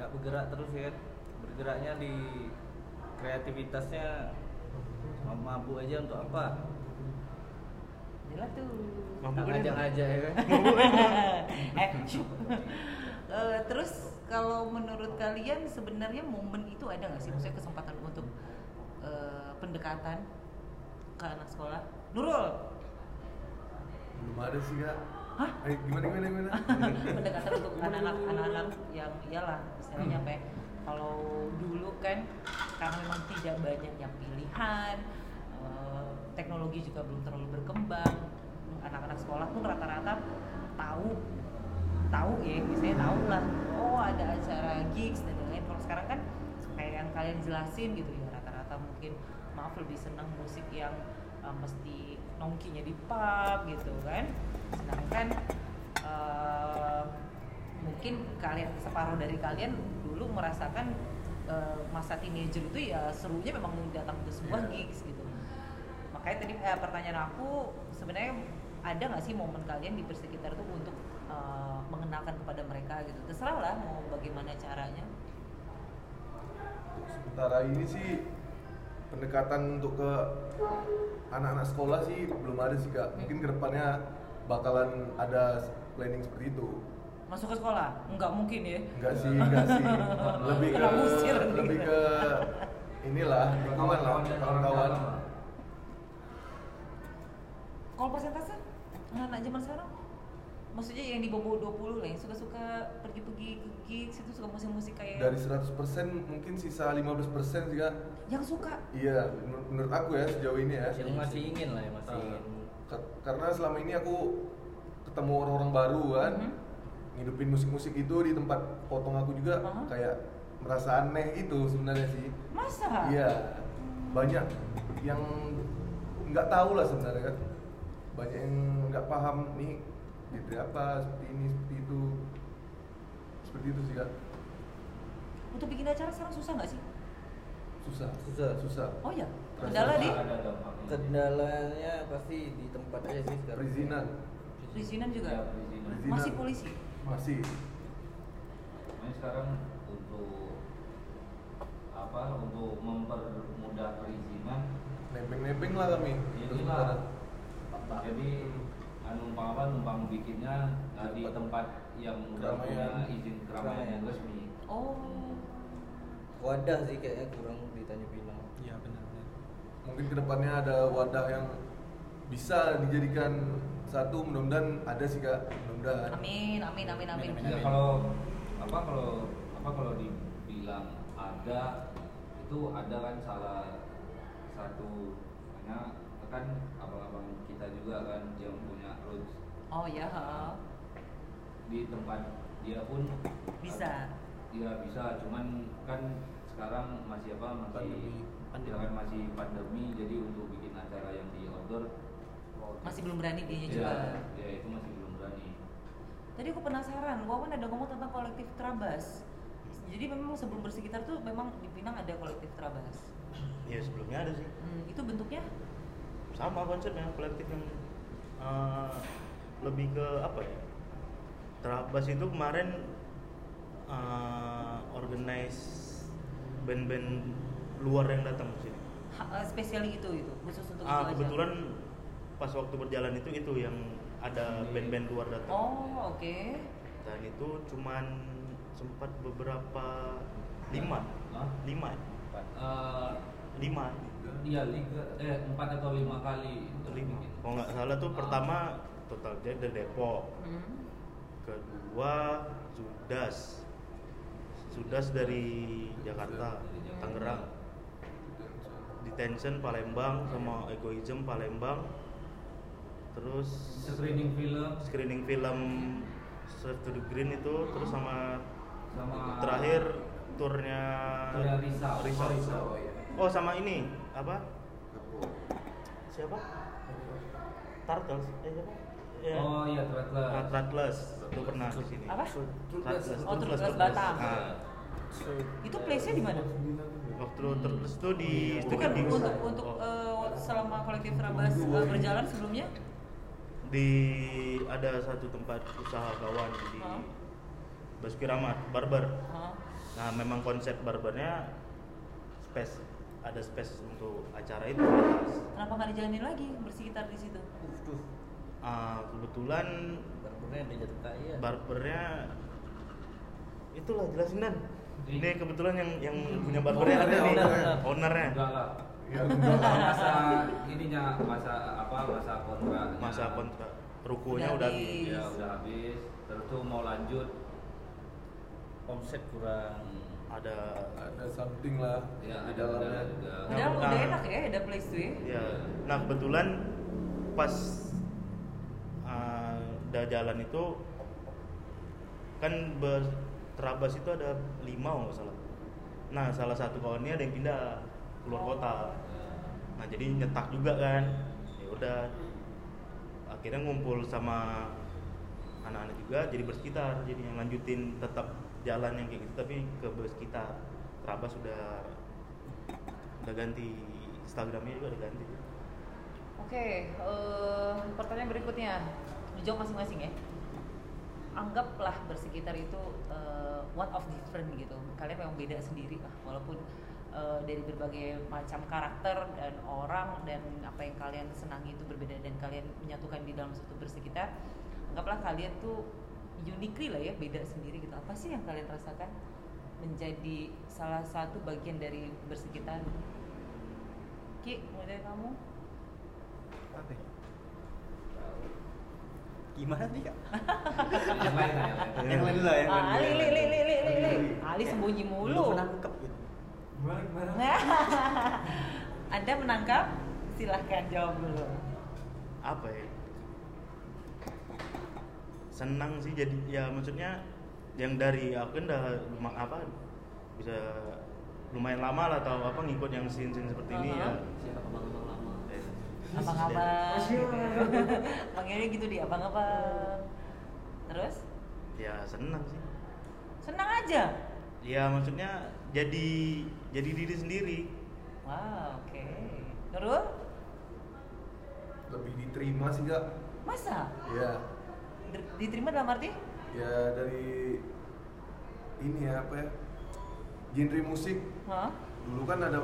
nggak bergerak terus ya kan. bergeraknya di kreativitasnya mabuk aja untuk apa jelas tuh. Kan ngajak aja ya. <laughs> Kan eh, terus kalau menurut kalian sebenarnya momen itu ada nggak sih? Maksudnya kesempatan untuk eh, pendekatan ke anak sekolah? Nurul. Belum ada sih kak. Hah? eh, gimana gimana gimana? <laughs> Pendekatan untuk anak-anak anak-anak yang iyalah istilahnya apa ya kalau dulu kan karena memang tidak banyak yang pilihan teknologi juga belum terlalu berkembang. Anak-anak sekolah pun rata-rata tahu tahu ya misalnya tahu lah oh ada acara gigs dan lain-lain. Kalau sekarang kan kayak yang kalian jelasin gitu ya rata-rata mungkin maaf lebih senang musik yang uh, mesti nongkinya di pub gitu kan. Sedangkan uh, mungkin kalian separuh dari kalian dulu merasakan uh, masa teenager itu ya serunya memang datang ke sebuah Iya. gigs gitu makanya tadi eh, pertanyaan aku sebenarnya ada nggak sih momen kalian di persekitar tuh untuk uh, mengenalkan kepada mereka gitu? Terserah lah mau bagaimana caranya. Sementara ini sih pendekatan untuk ke anak-anak sekolah sih belum ada sih kak. Mungkin ke depannya bakalan ada planning seperti itu. Masuk ke sekolah? Nggak mungkin ya? Enggak sih enggak sih. <laughs> Lebih ke lebih ke inilah lingkungan lah kawan-kawan kalau persentase? Anak-anak zaman sekarang? Maksudnya yang di bawah 20 lah yang suka-suka pergi-pergi ke gigs itu suka musik-musik kayak dari 100% mungkin sisa 15% sih kak yang suka? Iya menur- menurut aku ya sejauh ini ya. Yang masih ingin lah ya masih Ah, ingin. ka- karena selama ini aku ketemu orang-orang baru kan Mhm. ngidupin musik-musik itu di tempat potong aku juga Aha. kayak merasa aneh itu sebenarnya sih. Masa? Iya banyak yang nggak tahu lah sebenarnya kan banyak yang nggak paham nih gitu apa seperti ini seperti itu. Seperti itu sih kak. Untuk bikin acara sekarang susah nggak sih? Susah. Susah. susah. Oh ya kendala di Ada dampaknya. kendalanya pasti di tempat aja sih sekarang. Perizinan. Perizinan juga? Ya, perizinan. Perizinan. masih polisi? Masih. Ini sekarang untuk apa? Untuk mempermudah perizinan. Nebeng-nebeng lah kami. Inilah jadi anu numpang apa numpang bikinnya uh, di tempat yang udah punya Keramaian. izin keramaian yang resmi. Oh. Wadah sih kayaknya kurang di Tanjung Pinang. Iya benar-benar mungkin ke depannya ada wadah yang bisa dijadikan satu mudah-mudahan ada sih kak. Mudah-mudahan. Amin amin amin amin, Amin, Ya, kalau apa kalau apa kalau dibilang ada itu ada kan salah satu karena kan abang-abang kita juga kan yang punya roots oh ya ha. di tempat dia pun Bisa. Iya bisa, cuman kan sekarang masih apa masih Pandemi. Pandemi. ya kan masih pandemi jadi untuk bikin acara yang di outdoor masih belum berani dia ya, juga ya itu masih belum berani. Tadi aku penasaran, Wawan ada ngomong tentang kolektif Trabas. Jadi memang sebelum bersekitar tuh memang di Pinang ada kolektif Trabas. ya sebelumnya ada sih Hmm, itu bentuknya sama konsepnya kolektif yang eh, lebih ke apa ya Terabas itu kemarin uh, organize band-band luar yang datang ke sini. Eh, spesial itu itu khusus untuk Ah, itu aja. kebetulan pas waktu berjalan itu itu yang ada band-band luar datang. Oh, oke. Dan itu cuman sempat beberapa lima, lima, Eh, lima, Iya liga eh empat atau lima kali lima. Kalau nggak salah tuh Ah. pertama total Jet dari Depok, Hmm. kedua Sudas, Sudas dari Jakarta. Tangerang, Detention Palembang sama Egoism Palembang, terus screening film screening film Surf to the Green itu, terus sama sama terakhir turnya Turnya Risau. Risau. Oh, oh, iya. Oh sama ini apa? Siapa? Turtles. Eh siapa? Ya. Oh iya Turtles. Nah, Turtles itu pernah di sini. Apa? Turtles. Oh, Turtles Batam. Nah, Itu place-nya di mana? waktu Turtles itu di Bukan di, untuk untuk oh, eh, selama kolektif Rabas eh, berjalan sebelumnya? di ada satu tempat usaha kawan di Hah? Basuki Rahmat Barber. Hah? Nah, memang konsep barbernya space ada space untuk acara itu. Kenapa nggak dijalanin lagi bersekitar di situ? Ah, kebetulan barbernya ada jatuh kaya barbernya itulah jelasin dan Ini- kebetulan yang yang <laughs> punya barbernya ada nih ownernya. ownernya Enggak lah. Ya, masa ininya masa apa masa kontrak masa kontrak rukunya Udah udah habis. habis. ya udah habis terus tuh mau lanjut omset kurang ada ada something lah ya di ada dalamnya. udah juga Nah, Padahal udah nah. enak ya, ada place tuh ya. ya nah kebetulan pas ah, udah jalan itu kan berterabas itu ada lima kalau nggak salah. Nah salah satu kawannya ada yang pindah keluar kota. Nah jadi nyetak juga kan. Ya udah. Akhirnya ngumpul sama anak-anak juga jadi bersekitar. Jadi yang lanjutin tetap jalan yang kayak gitu tapi ke bersekitar Trabas sudah udah ganti Instagramnya juga udah ganti Oke, eh, pertanyaan berikutnya dijawab masing-masing ya. Anggaplah bersekitar itu eh, one of different gitu. Kalian memang beda sendiri lah, walaupun eh, dari berbagai macam karakter dan orang dan apa yang kalian senangi itu berbeda dan kalian menyatukan di dalam satu bersekitar. Anggaplah kalian tuh uniquely lah ya, beda sendiri gitu. Apa sih yang kalian rasakan menjadi salah satu bagian dari bersekitar? Ki, mulai dari kamu. Apa? ya? Gimana nih kak? <laughs> yang lain lah, yang lain Yang lain dulu lah, yang lain Ah, dulu, li, li, li, li, li, li. Ali sembunyi mulu. Menangkap gitu. Gimana gimana? <laughs> Anda menangkap? Silahkan jawab dulu. apa ya senang sih jadi ya maksudnya yang dari aku kan udah luma- apa bisa lumayan lama lah tahu apa ngikut yang scene scene seperti ini ya siapa abang-abang lama Eh, Abang-abang. Panggilnya gitu dia, abang-abang. Terus? ya senang sih Senang aja. ya maksudnya jadi jadi diri sendiri Wow, oke. Nurul? lebih diterima sih kak Masa? ya Diterima dalam arti? ya dari ini ya apa ya genre musik Hah? dulu kan ada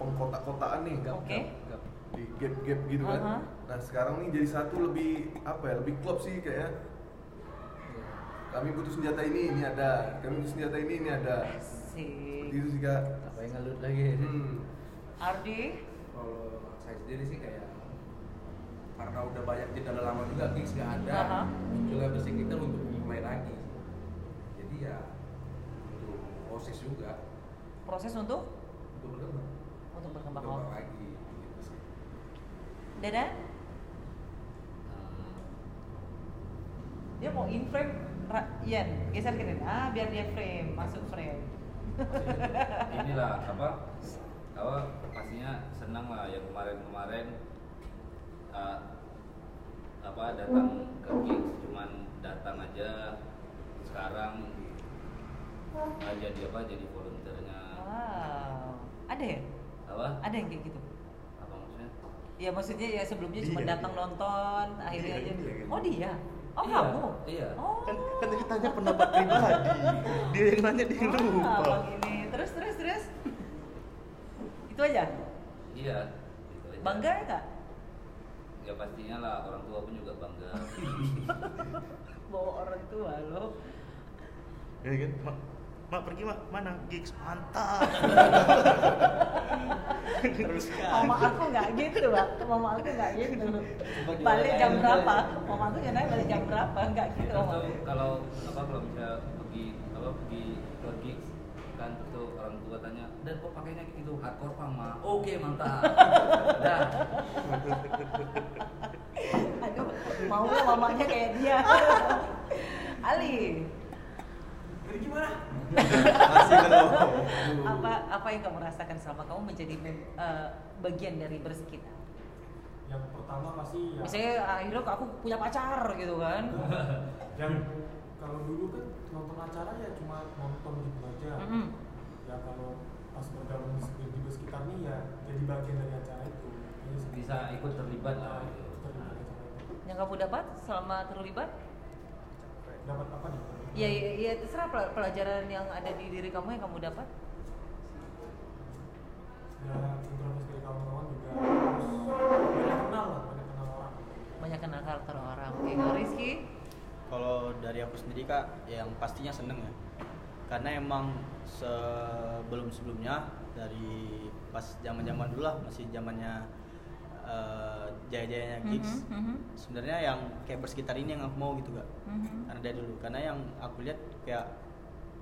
pengkotak-kotaan nih Oke. di gap-gap gitu kan Aha. nah sekarang nih jadi satu lebih apa ya lebih klop sih kayaknya kami butuh senjata ini ini ada kami butuh senjata ini ini ada Asik. seperti itu sih kak apa yang ngelut lagi hmm. Ardi? Kalau saya sendiri sih kayak karena udah banyak ada lama juga gigs gak ada Aha. munculnya basic kita untuk mulai lagi jadi ya untuk proses juga Proses untuk? untuk berkembang Untuk berkembang. berkembang lagi gitu sih Dadan? Dia mau in frame, Ra- Ian, geser ke. Ah, biar dia frame, masuk frame. Maksudnya, <laughs> inilah apa apa pastinya senang lah yang kemarin-kemarin uh, apa datang ke gigs cuman datang aja sekarang uh, jadi apa jadi volunteernya Wow. Ada ya? apa Ada yang kayak gitu? apa maksudnya Ya maksudnya ya sebelumnya cuma Dia, datang dia. nonton, akhirnya Dia, aja. dia, dia. Oh dia? Oh Iya, kamu? iya. Oh. Kan kan tadi tanya pendapat pribadi. Dia yang nanya dia yang Ah, lupa. Terus terus terus. Itu aja. Iya. gitu aja. Bangga ya kak? Ya pastinya lah orang tua pun juga bangga. <laughs> Bawa orang tua lo. Ya kan? Mak, mak pergi mak mana? Gigs mantap. Teruskan. Mama aku nggak gitu, Bang. Mama aku nggak gitu. Balik jam diwadain berapa? Mama aku nanya balik jam berapa? Nggak gitu, Terus Mama. tuh kalau apa kalau misalnya pergi apa pergi ke gigs kan terus tuh orang tua tanya dan kok pakainya kayak gitu hardcore pang mah oke mantap <laughs> dah Aduh, mau mamanya kayak dia. <laughs> Ali, Masih belum. apa apa yang kamu rasakan selama kamu menjadi eh, bagian dari bersekitar? yang pertama pasti ya Misalnya akhirnya aku punya pacar gitu kan? <laughs> yang kalau dulu kan nonton acara ya cuma nonton gitu aja Mm-mm. ya kalau pas bergabung di, di sekitar nih ya jadi bagian dari acara itu Jadi se- bisa ikut terlibat lah gitu. terlibat di acara itu Yang kamu dapat selama terlibat? dapat apa nih Ya, ya, ya terserah pel- pelajaran yang ada di diri kamu yang kamu dapat. ya introversi dari kawan-kawan juga terus banyak kenal lah banyak kenal orang Banyak kenal karakter orang. Oke, kalau Rizky? Kalau dari aku sendiri kak, yang pastinya seneng ya. Karena emang sebelum sebelumnya dari pas zaman zaman dulu lah masih zamannya eh, jaya-jayanya gigs. Mhm, mhm. Sebenarnya yang kayak bersekitar ini yang aku mau gitu kak. Mhm. Karena dari dulu. Karena yang aku lihat kayak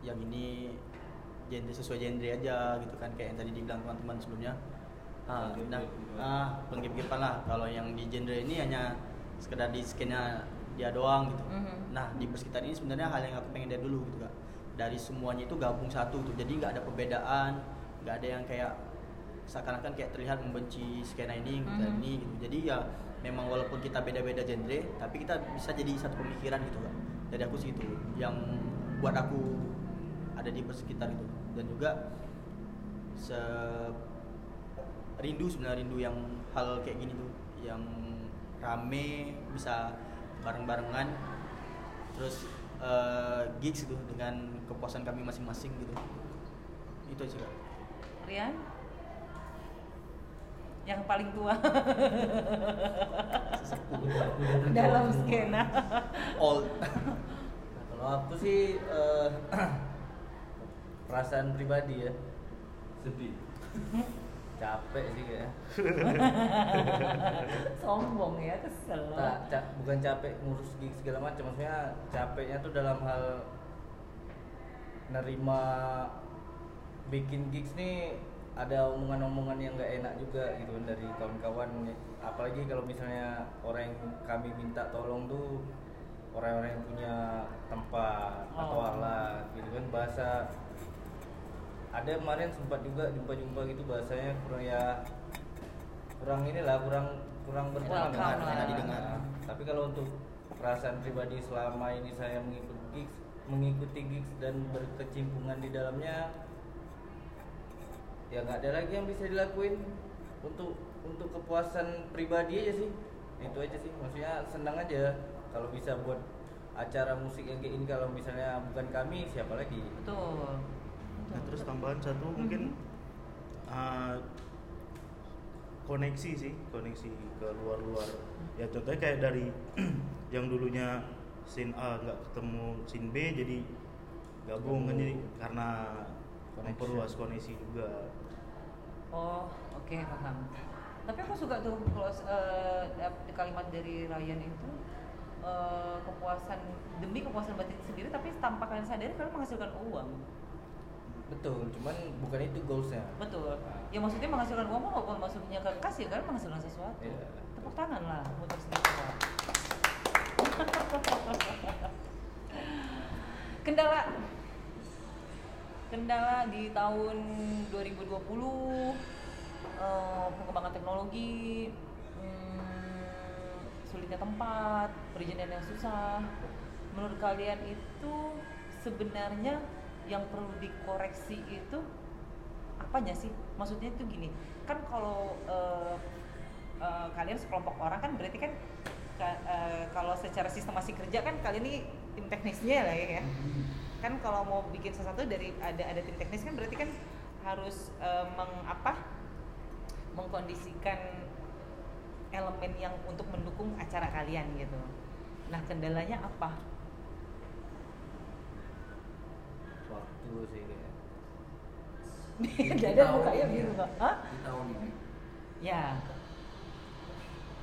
yang ini genre sesuai genre aja gitu kan kayak yang tadi dibilang teman-teman sebelumnya. Ah, nah, gitu. ah, penggip-gipan lah. Kalau yang di genre ini hanya sekedar di skena dia doang gitu. Mhm. Nah di persekitar ini sebenarnya hal yang aku pengen dari dulu gitu kak. Dari semuanya itu gabung satu tuh. Jadi nggak ada perbedaan, nggak ada yang kayak seakan-akan kayak terlihat membenci skena ini, kita Mhm. ini gitu. Jadi ya memang walaupun kita beda-beda genre, tapi kita bisa jadi satu pemikiran gitu kak. Dari aku sih itu yang buat aku ada di persekitar itu dan juga se rindu sebenarnya rindu yang hal kayak gini tuh yang rame bisa bareng-barengan terus eh, gigs gitu dengan kepuasan kami masing-masing gitu. Itu aja kak. Rian? Yang paling tua. Dalam skena. all Kalau aku sih eh, <clears throat> perasaan pribadi ya. Sedih capek sih ya <laughs> Sombong ya, kesel. tak ca- bukan capek ngurus gig segala macam maksudnya capeknya tuh dalam hal nerima bikin gigs nih ada omongan-omongan yang nggak enak juga gitu kan dari kawan-kawan apalagi kalau misalnya orang yang kami minta tolong tuh orang-orang yang punya tempat atau Oh. alat gitu kan bahasa ada kemarin sempat juga jumpa-jumpa gitu bahasanya kurang ya kurang inilah kurang kurang berteman dengan- didengar. Tapi kalau untuk perasaan pribadi selama ini saya mengikuti gigs, mengikuti gigs dan berkecimpungan di dalamnya, ya nggak ada lagi yang bisa dilakuin untuk untuk kepuasan pribadi aja sih. Itu aja sih. Maksudnya senang aja kalau bisa buat acara musik yang kayak ini kalau misalnya bukan kami siapa lagi? Betul. Nah, terus tambahan satu mungkin uh, koneksi sih, koneksi ke luar-luar. Ya contohnya kayak dari <clears throat> yang dulunya scene A nggak ketemu scene B jadi gabung kan jadi karena memperluas koneksi juga. Oh, oke paham. Tapi aku suka tuh kalau dap- kalimat dari Ryan itu eh, kepuasan demi kepuasan batin sendiri, tapi tanpa kalian sadari kalian menghasilkan uang. Betul, cuman bukan itu goalsnya. Betul. Ya maksudnya menghasilkan uang walaupun maksudnya ke kas ya kalian menghasilkan sesuatu. Iya. Tepuk tangan lah untuk sedikit. <laughs> Kendala kendala di tahun 2020 eh, pengembangan teknologi hmm, sulitnya tempat perizinan yang susah menurut kalian itu sebenarnya yang perlu dikoreksi itu apanya sih? Maksudnya itu gini kan kalau eh, eh, kalian sekelompok orang kan berarti kan ka- eh, kalau secara sistemasi kerja kan kali ini tim teknisnya lah ya. Kan kalau mau bikin sesuatu dari ada ada tim teknis kan berarti kan harus eh, meng apa? Mengkondisikan elemen yang untuk mendukung acara kalian gitu. Nah kendalanya apa waktu sih kayak <laughs> Dada mukanya biru nggak? Hah? di tahun ini Ya,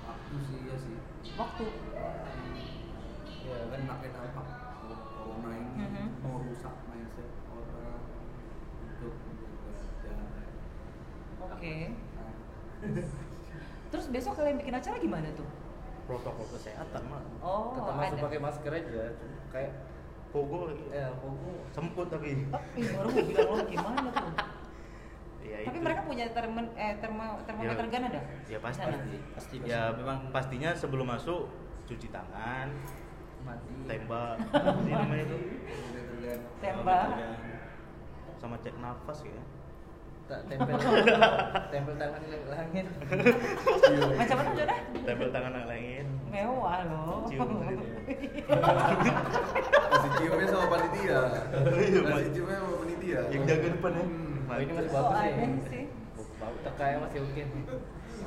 waktu sih ya sih waktu. ya kan makin dampak corona ini Mhm. mau rusak mindset orang untuk menjaga jarak. Oke. Nah, <laughs> Terus besok kalian bikin acara gimana tuh? protokol kesehatan mah Oh, tetap masuk ada. pakai masker aja kayak pogo lagi ya pogo semput tapi Oh, ih, baru mau bilang lo gimana tuh? ya Tapi itu. mereka punya termen eh termo termometer Ya. gun ada? ya pasti Sana? Pasti, ya pasti. memang pastinya sebelum masuk cuci tangan mati tembak <laughs> apa sih namanya itu Tembak. sama cek nafas ya tak tempel <laughs> tempel tangan ke langit Macam apa Jodah? tempel tangan ke langit Mewah loh. Cium. Masih ciumnya sama panitia. Masih ciumnya sama panitia. yang jaga depan ya Hmm. oh, ini masih Oh, bagus aneh sih. bau tekanya masih oke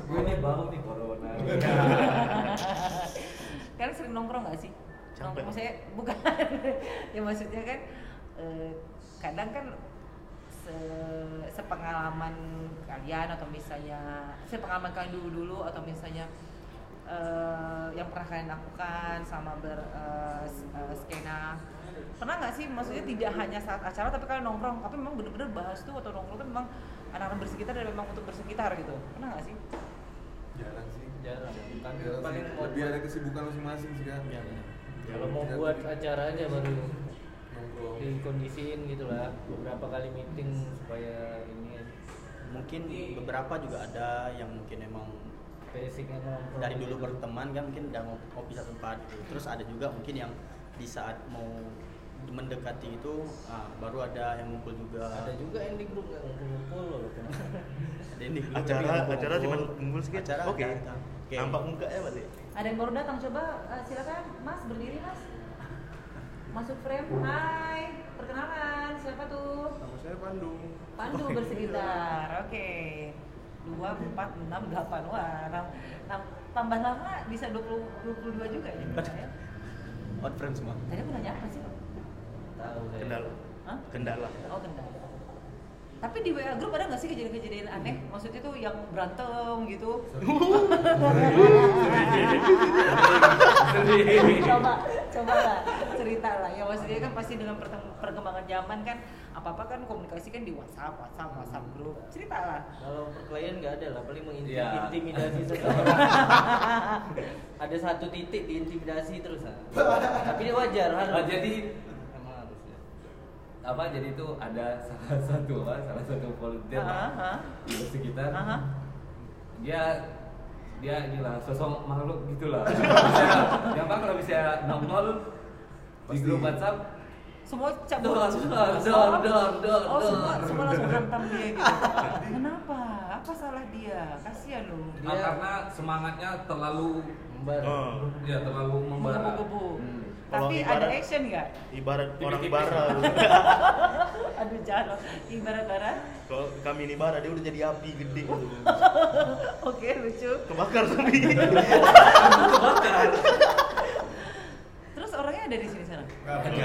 gue ini bau nih corona <laughs> Kalian sering nongkrong gak sih? Nongkrong saya bukan. <laughs> ya maksudnya kan eh, kadang kan se- sepengalaman kalian atau misalnya sepengalaman kalian dulu dulu atau misalnya eh, yang pernah kalian lakukan sama ber s- eh, skena. Pernah nggak sih? Maksudnya tidak hanya saat acara tapi kalian nongkrong tapi memang bener-bener bahas tuh atau nongkrong tuh memang anak-anak bersekitar dan memang untuk bersekitar gitu. Pernah nggak sih? Jarang sih. jarang kan paling Lebih ada kesibukan masing-masing sih kan. Iya, benar. kalau mau buat acara aja baru dikondisiin gitu lah. Beberapa kali meeting supaya ini Mungkin beberapa juga ada yang mungkin emang basicnya nongkrong dari dulu berteman kan mungkin udah ngop- ngopi satu tempat gitu. Terus ada juga mungkin yang di saat mau mendekati itu ah, baru ada yang ngumpul juga. ada juga yang di grup nggak ngumpul-ngumpul loh Ada yang di grup acara ngumpul-ngumpul. acara cuma ngumpul sedikit Acara oke ada. Oke. nampak muka ya berarti Ada yang baru datang, coba eh, silakan Mas berdiri Mas. Masuk frame. Hai, perkenalan. Siapa tuh? Nama saya Pandu. Pandu bersekitar. Oke. Dua, empat, enam, delapan. Wah, enam, enam- tambah lama bisa 20, 22 juga ya. ya. Out frame semua. Tadi aku nanya apa sih? tahu saya kendala Hah? kendala Oh, kendala. Tapi di WA grup ada nggak sih kejadian-kejadian aneh? Maksudnya tuh yang berantem gitu? <laughs> coba coba lah cerita lah. Ya maksudnya kan pasti dengan perkembangan zaman kan apa apa kan komunikasi kan di WhatsApp WhatsApp WhatsApp grup cerita lah. Kalau perkelahian nggak ada lah paling mengintimidasi seseorang <laughs> ada satu titik diintimidasi terus ah. tapi ini wajar kan Oh, jadi ya apa jadi itu ada <laughs> salah satu apa salah satu volunteer Aha, aha. di sekitar. Aha. dia dia inilah sosok makhluk gitulah. <laughs> Yang apa kalau bisa nongol di grup WhatsApp. Semua cabut Dor, dor, dor, dor, dor, oh semua semua langsung <laughs> berantem dia gitu. Kenapa? Apa salah dia? Kasihan lu Ah, karena semangatnya terlalu membara oh. ya terlalu membara. Menggebu-gebu Hmm. Kalau tapi ada ibarat- action nggak? ibarat orang bara <laughs> aduh jalan ibarat bara kalau kami ini bara dia udah jadi api gede gitu. <laughs> oke lucu. Kebakar tapi <laughs> terus orangnya ada di sini sekarang? Kenapa kerja,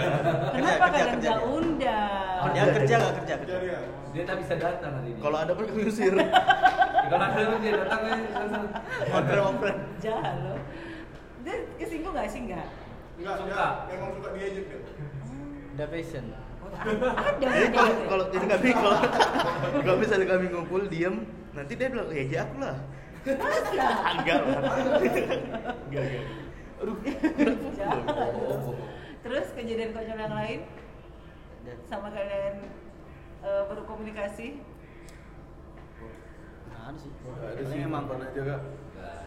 kalian kerja nggak dia. undang Oh, dia kerja nggak? Kerja kerja. Jadi ya. dia tak bisa datang hari ini kalau ada pun kami usir. Kalau ada dia datang ya langsung. On frame on frame. jalan lo dia kesinggung nggak sih? Nggak Enggak, Suka. dia memang suka diajak dia. ada passion ada jadi ada kalau kalau jadi kami kalau <laughs> kalau misalnya kami ngumpul diam nanti dia bilang ya aja aku lah <laughs> enggak lah enggak enggak lo. <laughs> terus kejadian konyol yang lain sama kalian eh, berkomunikasi Nah, ada sih. Ada sih emang emang aja kak.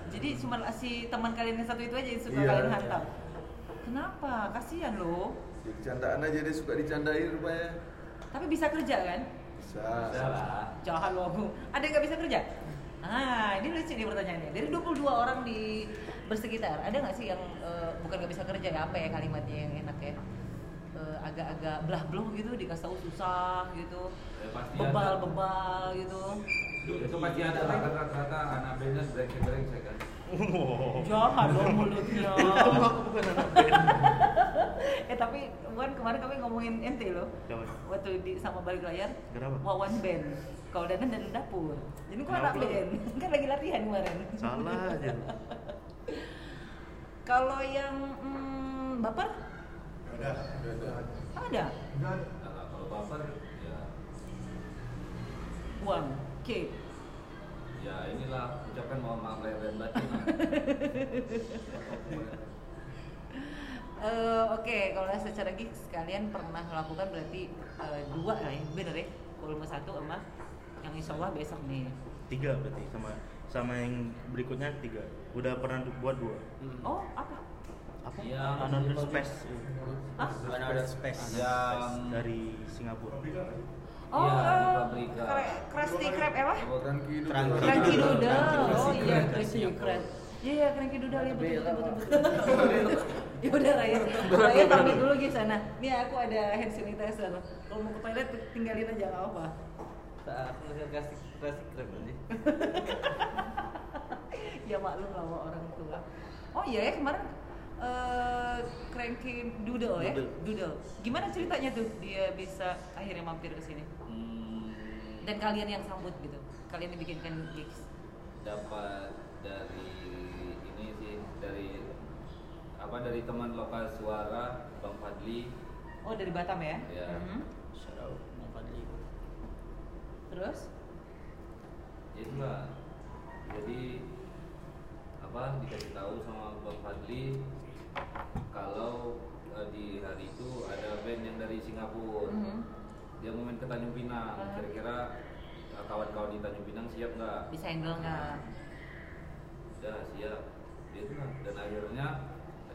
jadi cuma si teman kalian yang satu itu aja yang suka Iya. kalian hantam kenapa? Kasihan lo. Jadi candaan aja dia suka dicandain rupanya. tapi bisa kerja kan? Bisa. salah jahat lo. Ada yang nggak bisa kerja? Ah, ini lucu nih pertanyaannya. Dari 22 orang di bersekitar ada nggak sih yang eh, bukan nggak bisa kerja ya? Apa ya kalimatnya yang enak ya? Eh, agak-agak belah belah gitu dikasih tahu susah gitu. Ya, pasti bebal ada. bebal gitu. Itu pasti ada lah. Rata-rata anak bandnya brengsek brengsek kan jahat dong mulutnya. Untung aku bukan anak band. <laughs> eh tapi bukan kemarin kami ngomongin ente loh. Waktu di sama balik layar Kenapa? wawan band. Kalau danan dan dapur. Jadi kok anak band? <laughs> Kan lagi latihan kemarin. Salah aja. <laughs> kalau yang hmm, baper? Ada, ada. ada. Nah, kalau baper ya. Uang cake ya inilah ucapkan mohon maaf lahir dan batin lah. <laughs> Eh, Oke, kalau secara gigs kalian pernah melakukan berarti eh, dua lah ya, bener ya? Volume satu sama yang insya Allah besok nih. Tiga berarti sama sama yang berikutnya tiga. Udah pernah buat dua. Oh, apa? Apa? Iya. Another Space Hah? Another Space. yang dari Singapura. Oh, Iya, di kre- Krusty Krab eh, apa? Cranky Doodle. Oh iya. Krusty Krab. Iya, iya, Cranky Doodle <laughs> ya betul betul betul. Ya udah Raya. Raya pamit dulu di sana. Nih aku ada hand sanitizer. Kalau mau ke toilet tinggalin aja nggak apa. Aku ngasih kasih kasih krem aja. ya maklum lah sama orang tua. Oh iya ya kemarin eh Cranky Doodle ya? Doodle. Doodle. Gimana ceritanya tuh dia bisa akhirnya mampir ke sini? Hmm, Dan kalian yang sambut gitu. Kalian yang bikinkan gigs. dapat dari ini sih dari apa dari teman lokal suara Bang Fadli Oh dari Batam ya? Iya. Mhm. Shout out Bang Fadli. Terus? ya itulah jadi apa dikasih tahu sama Bang Fadli kalau eh, di hari itu ada band yang dari Singapura Mhm. Dia mau main ke Tanjung Pinang Ah. kira-kira eh, kawan-kawan di Tanjung Pinang siap nggak Bisa handle nggak? udah siap dia tuh dan akhirnya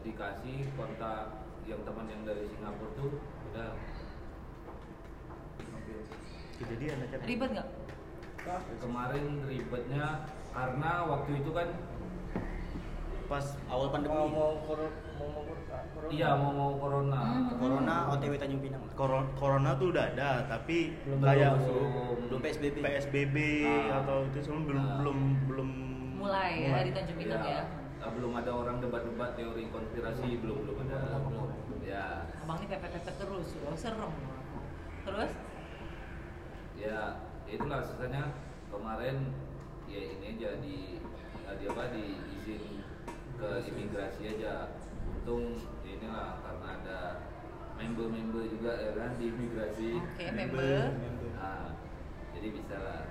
dikasih kontak yang teman yang dari Singapura tuh udah Kejadian aja. Ribet nggak? kemarin ribetnya karena waktu itu kan Pas Awal pandemi. Mau mau kor mau mau kor- iya mau mau corona Hmm. Corona OTW Tanjung Pinang. Corona, corona tuh udah ada, tapi Belum kayak belum. Belum PSBB. PSBB Ah. atau itu semua belum Ah. belum belum Mulai ya di Tanjung Pinang ya. eh, belum ada orang debat-debat teori konspirasi belum belum ada belum ya Abang ini pepet-pepet terus, loh serem. Terus? ya itulah sisanya kemarin ya ini aja di di apa di izin ke imigrasi aja untung inilah karena ada member-member juga ya kan di imigrasi. Oke, member. nah jadi bisa lah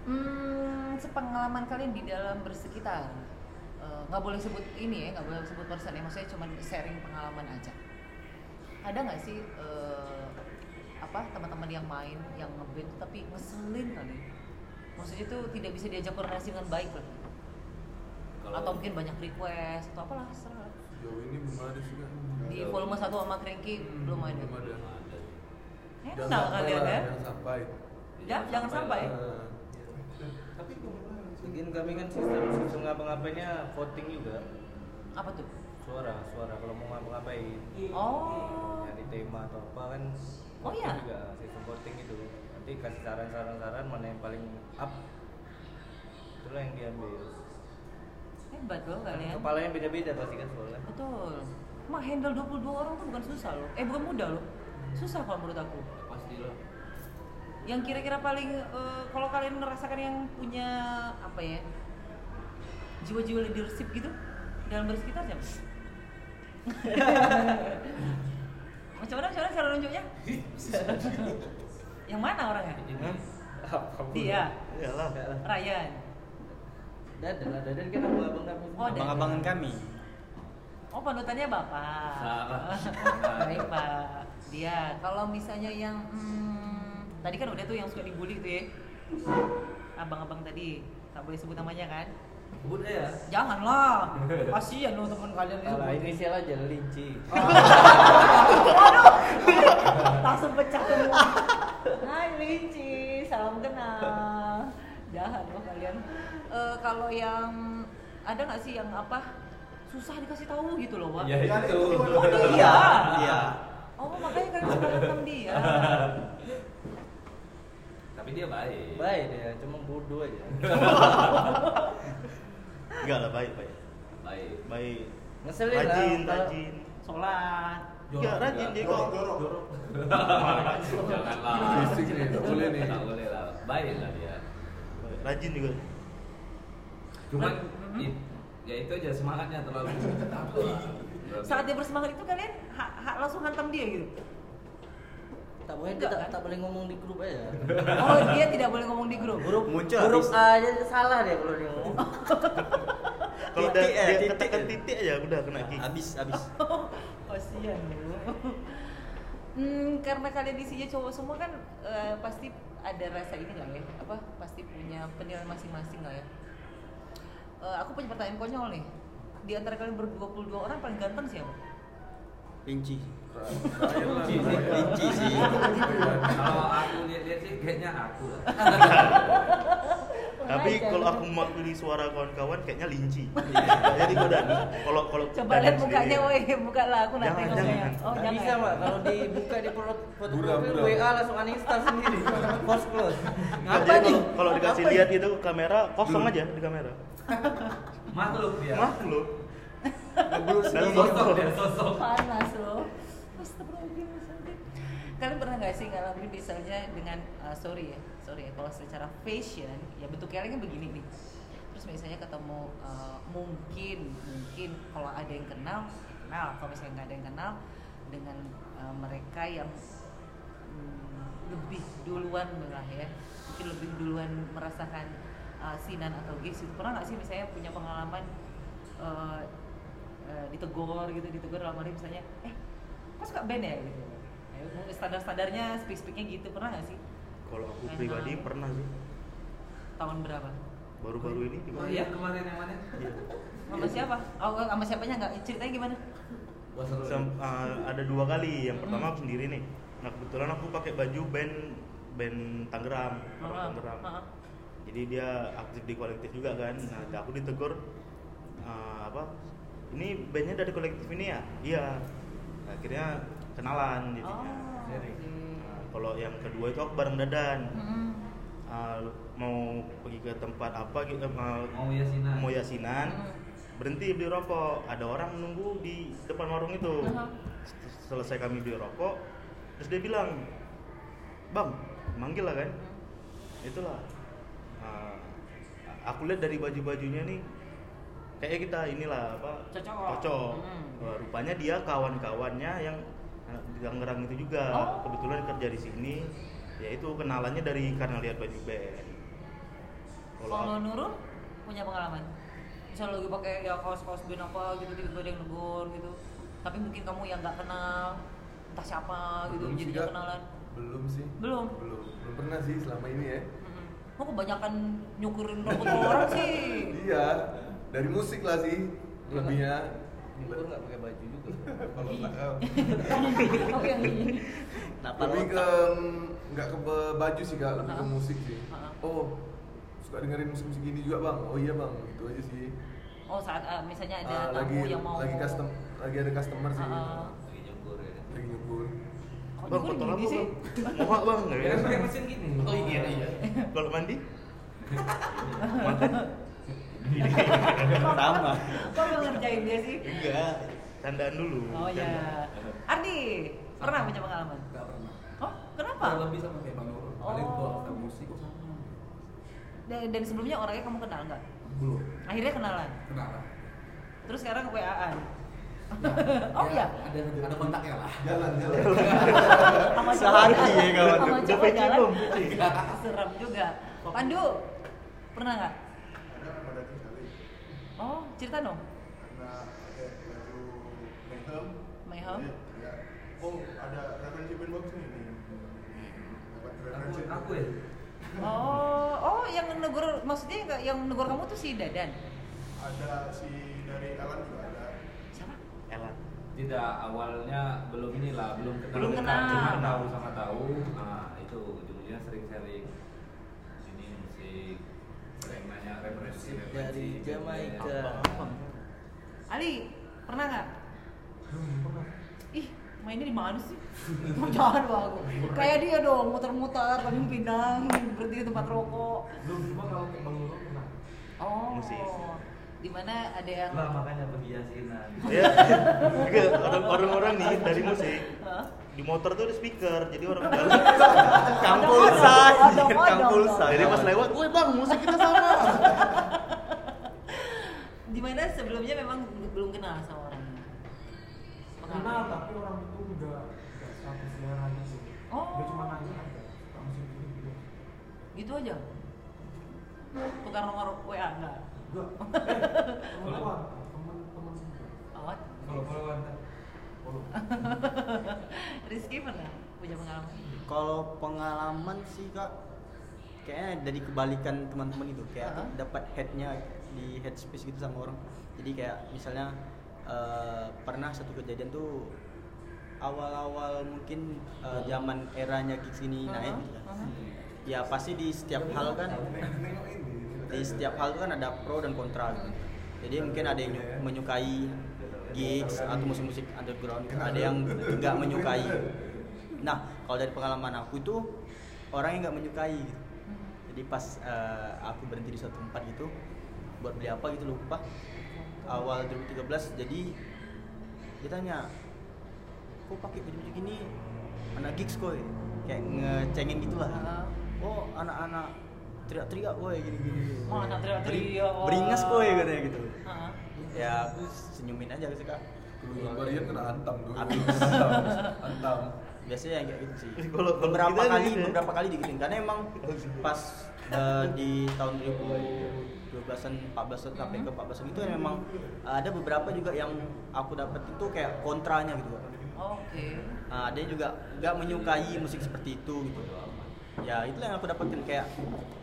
Hmm, sepengalaman kalian di dalam bersekitar Eh, nggak boleh sebut ini ya nggak boleh sebut person ya maksudnya cuma sharing pengalaman aja. Ada nggak sih eh, apa teman-teman yang main yang ngeband tapi ngeselin kali? Maksudnya itu tidak bisa diajak koordinasi dengan baik lah atau mungkin banyak request atau apalah serah Jauh ini belum ada sih kan. di volume satu sama Cranky Hmm, belum ada Belum ada. enak kalian ya Jangan sampai. ya jangan sampai Tapi Mungkin kami kan sistem sistem ngapa-ngapainnya voting juga. apa tuh Suara, suara kalau mau ngapa-ngapain. oh Nyari tema atau apa kan. Oh, iya? Juga sistem voting itu. Nanti kasih saran-saran-saran mana yang paling up. Itulah yang diambil. Hebat loh kalian Kepalanya beda-beda pasti kan soalnya. Betul. Mak handle 22 orang tuh bukan susah loh. Eh bukan mudah loh. Susah kalau menurut aku. pasti lah Yang kira-kira paling eh, kalau kalian merasakan yang punya apa ya? Jiwa-jiwa leadership gitu dalam bersekitar siapa? <laughs> macam mana macam mana cara nunjuknya? <laughs> yang mana orangnya? Dia, Iyalah. Ryan. Dadan lah, Dadan kan abang-abang kami. Oh. Abang-abangan kami. Oh panutannya bapak. Salah. <laughs> Baik pak. Dia. Kalau misalnya yang hmm, tadi kan udah tuh yang suka dibully tuh ya. Abang-abang tadi. Tak boleh sebut namanya kan? Sebut ya Janganlah. <laughs> Kasihan lo teman kalian Kalau disebut. inisial aja linci. <laughs> yang ada nggak sih yang apa susah dikasih tahu gitu loh, Wak? Ya itu. Oh, dia. Iya, iya. Oh, makanya kalian suka hantam dia. Tapi dia baik. Baik dia, cuma bodoh aja. Enggak lah baik baik. Baik. Baik. Ngeselin lah, Rajin, rajin. Sholat. Enggak rajin dia kok. Janganlah. Fisik nih, nggak boleh nih. Boleh lah. Baik lah dia. Rajin juga. Cuman i- ya itu aja semangatnya terlalu. <laughs> Saat dia bersemangat itu kalian ha- ha- langsung hantam dia gitu. Tak boleh Enggak, tak, kan? tak boleh ngomong di grup aja. <laughs> Oh, dia tidak boleh ngomong di grup. Grup Muncul grup aja salah dia kalau dia ngomong. <laughs> Kalau Titik dia, ya, dia titik katakan ya. titik aja udah kena kick. Habis, habis. Kasihan lu. Hmm, karena kalian isinya cowok semua kan eh, pasti ada rasa ini lah ya, apa pasti punya penilaian masing-masing lah ya. Eh, aku punya pertanyaan konyol nih. Di antara kalian berdua puluh dua orang paling ganteng siapa? Rinci. Lah, Rinci sih. Ryan. Rinci sih. Kalau aku lihat-lihat sih kayaknya aku lah. Tapi kalau aku mewakili suara kawan-kawan kayaknya linci. Jadi gue dan kalau kalau Coba lihat mukanya, woi, buka lah aku nanti Jangan, jangan. Oh, jangan. bisa mbak, kalau dibuka di foto foto. WA langsung uninstall sendiri. Force close. Jadi Apa nih? kalau, dikasih lihat itu kamera kosong aja di kamera. Makhluk dia. Makhluk. Dalam sosok dia sosok. panas loh kalian pernah nggak sih ngalamin misalnya dengan uh, sorry ya sorry ya kalau secara fashion ya bentuk kalian kan begini nih terus misalnya ketemu uh, mungkin mungkin kalau ada yang kenal kenal kalau misalnya nggak ada yang kenal dengan uh, mereka yang hmm, lebih duluan lah ya mungkin lebih duluan merasakan uh, sinan atau gigs itu pernah nggak sih misalnya punya pengalaman uh, uh, ditegur gitu ditegur dalam arti misalnya eh kok suka band ya gitu Ya, mungkin standar-standarnya speak-speaknya gitu pernah nggak sih Kalau aku Enak. pribadi pernah sih. tahun berapa Baru-baru ini Oh gimana? iya kemarin yang mana? Iya. sama siapa oh sama siapanya nggak ceritanya gimana. Sem- uh, ada dua kali. Yang pertama Hmm. aku sendiri nih. Nah kebetulan aku pakai baju band band Tangerang, Tangerang. Jadi dia aktif di kolektif juga kan. Nah aku ditegur uh, apa? Ini bandnya dari kolektif ini ya? Iya. Akhirnya kenalan jadinya. Oh. Nah, kalau yang kedua itu aku bareng Dadan. Uh, mau pergi ke tempat apa gitu uh, Mau yasinan. mau yasinan Mm. berhenti beli rokok ada orang nunggu di depan warung itu selesai kami beli rokok terus dia bilang bang manggil lah kan itulah uh, aku lihat dari baju bajunya nih kayaknya kita inilah apa Cocok. cocok Hmm. Wah, rupanya dia kawan-kawannya yang di Tangerang itu juga Oh. kebetulan kerja di sini ya itu kenalannya dari karena lihat baju band kalau Nurul punya pengalaman misalnya lagi pakai ya kaos-kaos band apa gitu tiba-tiba ada yang negur gitu tapi mungkin kamu yang nggak kenal entah siapa gitu Belum jadi kenalan Belum sih. Belum? Belum. Belum pernah sih selama ini ya. Kok kebanyakan nyukurin rambut orang sih? Iya, dari musik lah sih lebihnya. Nyukur nggak pakai baju juga. <laughs> Kalau nggak ini. <laughs> Lebih ke nggak ke baju sih kak, lebih ke musik sih. Oh, suka dengerin musik-musik gini juga bang. Oh iya bang, gitu aja sih. Oh saat ah, misalnya ada Ah, tamu lagi yang mau lagi custom, lagi ada customer sih. Ah. Lagi nyukur ya. Lagi nyukur. Kok bang gini aku sih? bang mohak bang Ya kan pakai mesin gini. Oh iya iya. kalau mandi makan Sama. Kok nggak ngerjain dia sih? enggak tandaan dulu Oh Canda. ya. Ardi, pernah punya pengalaman? Gak pernah. Oh, kenapa? Kurang lebih sama kayak Bang Nurul. Paling Oh. gua ke musik sama. Dan, dan sebelumnya orangnya kamu kenal nggak? Belum. Akhirnya kenalan. Kenalan. Terus sekarang WA-an. Nah, Oh iya. Ada ada kontaknya lah. Jalan jalan. Sama <laughs> Sehari ya, kawan. Sama cowok jalan. Serem juga. Pandu, pernah nggak? ada pada sekali Oh, cerita dong. mayhem Mayhem? jadi, ya, oh ada referensi band bagus nih referensi aku ya. Oh, oh yang negur maksudnya nggak- yang negur kamu tuh si Dadan. ada si dari Alan juga? Elan Tidak awalnya belum inilah belum kenal. Belum kenal. Cuma tahu sama tahu. Nah itu ujung-ujungnya sering sharing ini musik sering nanya referensi Dari Jamaika. Abang-abang. Ali pernah nggak pernah ih mainnya di mana sih mau jangan bang kayak dia dong muter-muter kami pindah berhenti di tempat rokok belum cuma kalau pernah oh Musik. Di mana ada yang Lah makanya pergi yasinan. Ya, orang- orang-orang nih dari musik. Di motor tuh ada speaker, jadi orang <laughs> dalam Odong, anjir, odong, kampulsa. jadi pas lewat, woi bang musik kita sama. <laughs> di mana sebelumnya memang belum kenal sama orangnya kenal tapi orang itu enggak satu selera gitu. Oh. dia cuma nanya aja gini gitu. Gitu aja? Tukar nomor WA enggak <laughs> oh Kalau kan <laughs> Rizky pernah punya pengalaman Kalau pengalaman sih kak, kayaknya dari kebalikan teman-teman itu kayak Heeh. dapat headnya di headspace gitu sama orang. Jadi kayak misalnya eh, pernah satu kejadian tuh awal-awal mungkin eh, zaman eranya gigs ini naik gitu kan. Heeh. Ya pasti di setiap hal kan. Di setiap hal tuh kan ada pro dan kontra gitu. Jadi mungkin ada yang nyu- menyukai gigs atau musik-musik underground, ada yang nggak menyukai. Nah, kalau dari pengalaman aku itu orang yang nggak menyukai gitu. Jadi pas eh, aku berhenti di suatu tempat gitu, buat beli apa gitu lupa. Awal 2013 jadi dia tanya, kok pakai baju-baju gini anak gigs kok ya?" kayak ngecengin gitu lah. Heeh. Oh anak-anak teriak-teriak woi gini-gini. Oh, anak teriak-teriak. Beringas ya katanya gitu. Heeh. Ya aku senyumin aja sih kak. Dulu Barian kena hantam dulu. Habis. Hantam. <laughs> Hantam. Biasanya yang kayak gitu sih. Kalau- beberapa kali gitu ya. beberapa kali digituin karena emang pas eh, di tahun 2012-an 14 sampai ke 14 itu memang ada beberapa juga yang aku dapat itu kayak kontranya gitu Kak. Oke. Nah, ada yang juga nggak menyukai musik seperti itu gitu. Ya itulah yang aku dapetin kayak,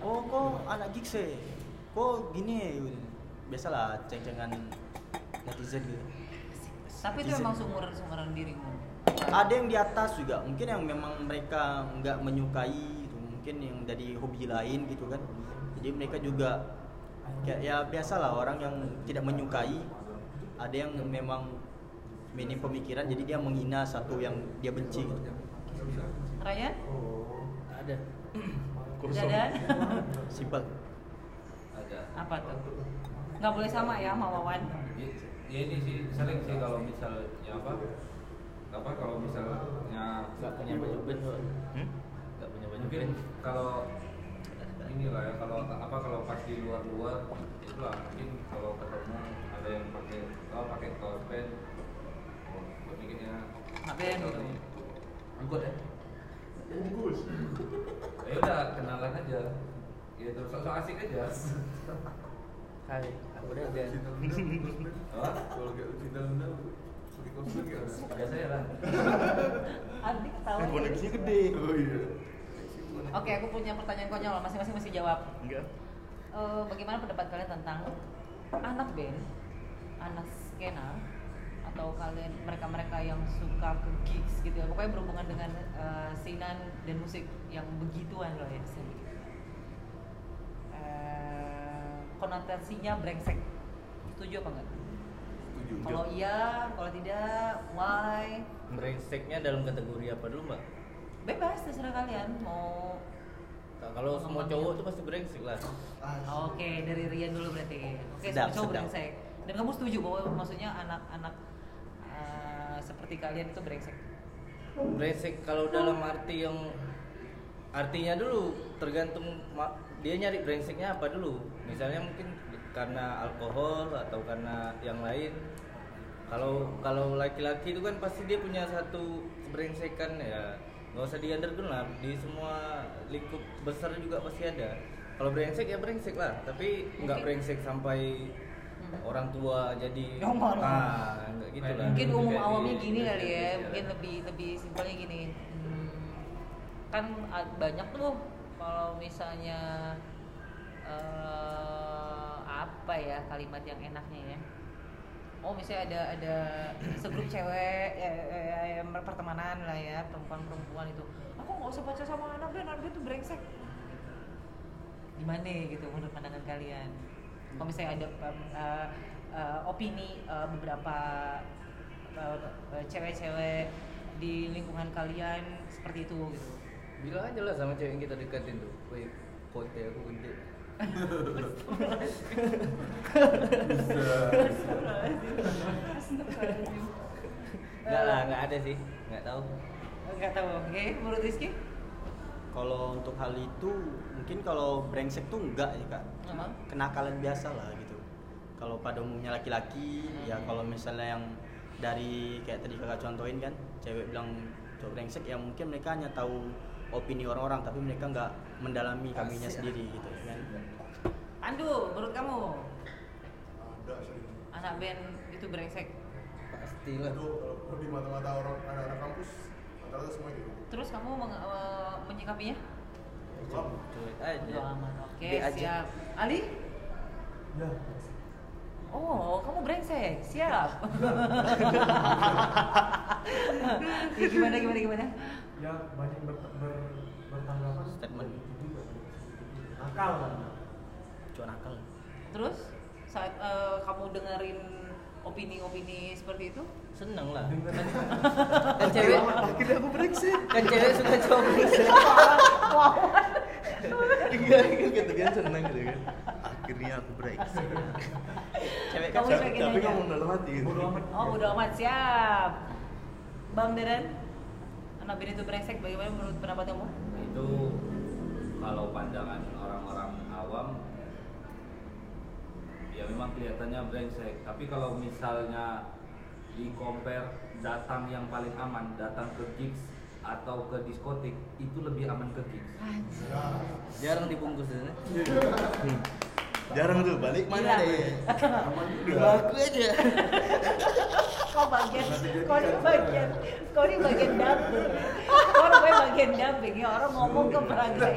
oh kok anak gigs ya, kok gini ya, gitu. Biasalah ceng-cengan netizen gitu. Tapi itu Netizen. memang seumuran seumuran dirimu. Ada yang di atas juga, mungkin yang memang mereka nggak menyukai, gitu. mungkin yang dari hobi lain gitu kan. Jadi mereka juga kayak ya biasalah orang yang tidak menyukai, ada yang memang minim pemikiran, jadi dia menghina satu yang dia benci gitu. Ryan? Ada. Kosong. Dadan? <laughs> Simpel. ada Apa tuh? Nggak boleh sama ya sama Wawan. ya, ya ini sih sering sih kalau misalnya apa apa kalau misalnya Gak punya baju band kok. Hmm? Gak punya baju mungkin band. kalau inilah ya kalau apa kalau pas di luar-luar itulah mungkin kalau ketemu ada yang pakai oh pakai kaos band oh gue mikirnya Ngapain gitu? angkut ya Bungkus. ya udah kenalan aja ya terus sok asik aja Hai, aku udah. Hah? Kalau kayak cinta Luna, apa? biasa ya lah Adik ketawa. Eh, koneksinya gede. Oh iya. Oke, aku punya pertanyaan konyol. Masing-masing mesti jawab. Enggak. Eh, bagaimana pendapat kalian tentang anak band, anak skena, atau kalian mereka-mereka yang suka ke gigs gitu ya? Pokoknya berhubungan dengan eh, sinan dan musik yang begituan loh ya. bisa begitu. Eh, konotasinya brengsek. Setuju apa enggak? Setuju. Kalau iya, kalau tidak, why? Brengseknya dalam kategori apa dulu mbak? Bebas, terserah kalian mau. Nah, kalau semua cowok tuh pasti brengsek lah. Oke, dari Rian dulu berarti. Oke, Sedap, semua cowok sedap. brengsek. Dan kamu setuju bahwa maksudnya anak-anak seperti kalian itu brengsek? Brengsek kalau dalam arti yang artinya dulu tergantung dia nyari brengseknya apa dulu. Misalnya mungkin karena alkohol atau karena yang lain. Kalau kalau laki-laki itu kan pasti dia punya satu kebrengsekan ya. Nggak usah di underground lah, di semua lingkup besar juga pasti ada. Kalau brengsek ya brengsek lah, tapi nggak brengsek sampai. Orang tua jadi lah. ah enggak gitu lah. Mungkin umum Kayak awamnya di- gini kali ya, mungkin lebih lebih simpelnya gini. Hmm, kan banyak tuh kalau misalnya eh, apa ya kalimat yang enaknya ya. Oh misalnya ada ada segrup cewek ya, ya, ya, ya, pertemanan lah ya perempuan perempuan itu. Aku nggak usah baca sama anak band, anak band itu brengsek. gimana gitu menurut pandangan kalian kalau misalnya ada uh, uh, opini uh, beberapa cewek-cewek di lingkungan kalian seperti itu gitu. Bilang aja lah sama cewek yang kita deketin tuh. Woi kote aku gede. Enggak lah, enggak ada sih. Enggak tahu. nggak tahu oke. Menurut Rizky? Kalau untuk hal itu mungkin kalau brengsek tuh enggak ya kak. Emang? Kenakalan biasa lah gitu. Kalau pada umumnya laki-laki ya kalau misalnya yang dari kayak tadi kakak contohin kan cewek bilang cowok brengsek ya mungkin mereka hanya tahu opini orang-orang tapi mereka nggak mendalami kaminya sendiri gitu ya kan. Pandu menurut kamu anak band itu brengsek Pastilah. itu kalau lebih mata-mata orang anak-anak kampus rata-rata semua gitu terus kamu uh, menyikapinya Aja. Oke Be aja. siap Ali ya Oh, kamu brengsek. Siap. <laughs> ya, gimana gimana gimana? ya banyak ber, ber, bertanggapan Statement. nakal kan Cowok nakal. Terus saat eh, kamu dengerin opini-opini seperti itu? Seneng lah. dengan <laughs> Kan cewek Akhirnya aku brengsek. kan cewek suka cowok brengsek. <laughs> Iya, kan gitu kan seneng gitu kan. Akhirnya aku brengsek. Cewek kan Tapi kamu dalam hati gitu. Oh, bodo amat. Siap. Bang Deren, anak band itu brengsek. Bagaimana menurut pendapat kamu? itu kalau pandangan orang-orang awam ya memang kelihatannya brengsek tapi kalau misalnya di compare datang yang paling aman datang ke gigs atau ke diskotik itu lebih aman ke gigs Jarang dibungkus ya. <laughs> Jarang tuh balik mana deh. Aku aja. Kau bagian, kau di bagian, kau di bagian dumping. Kau di bagian dumping ya orang ngomong ke perangkai.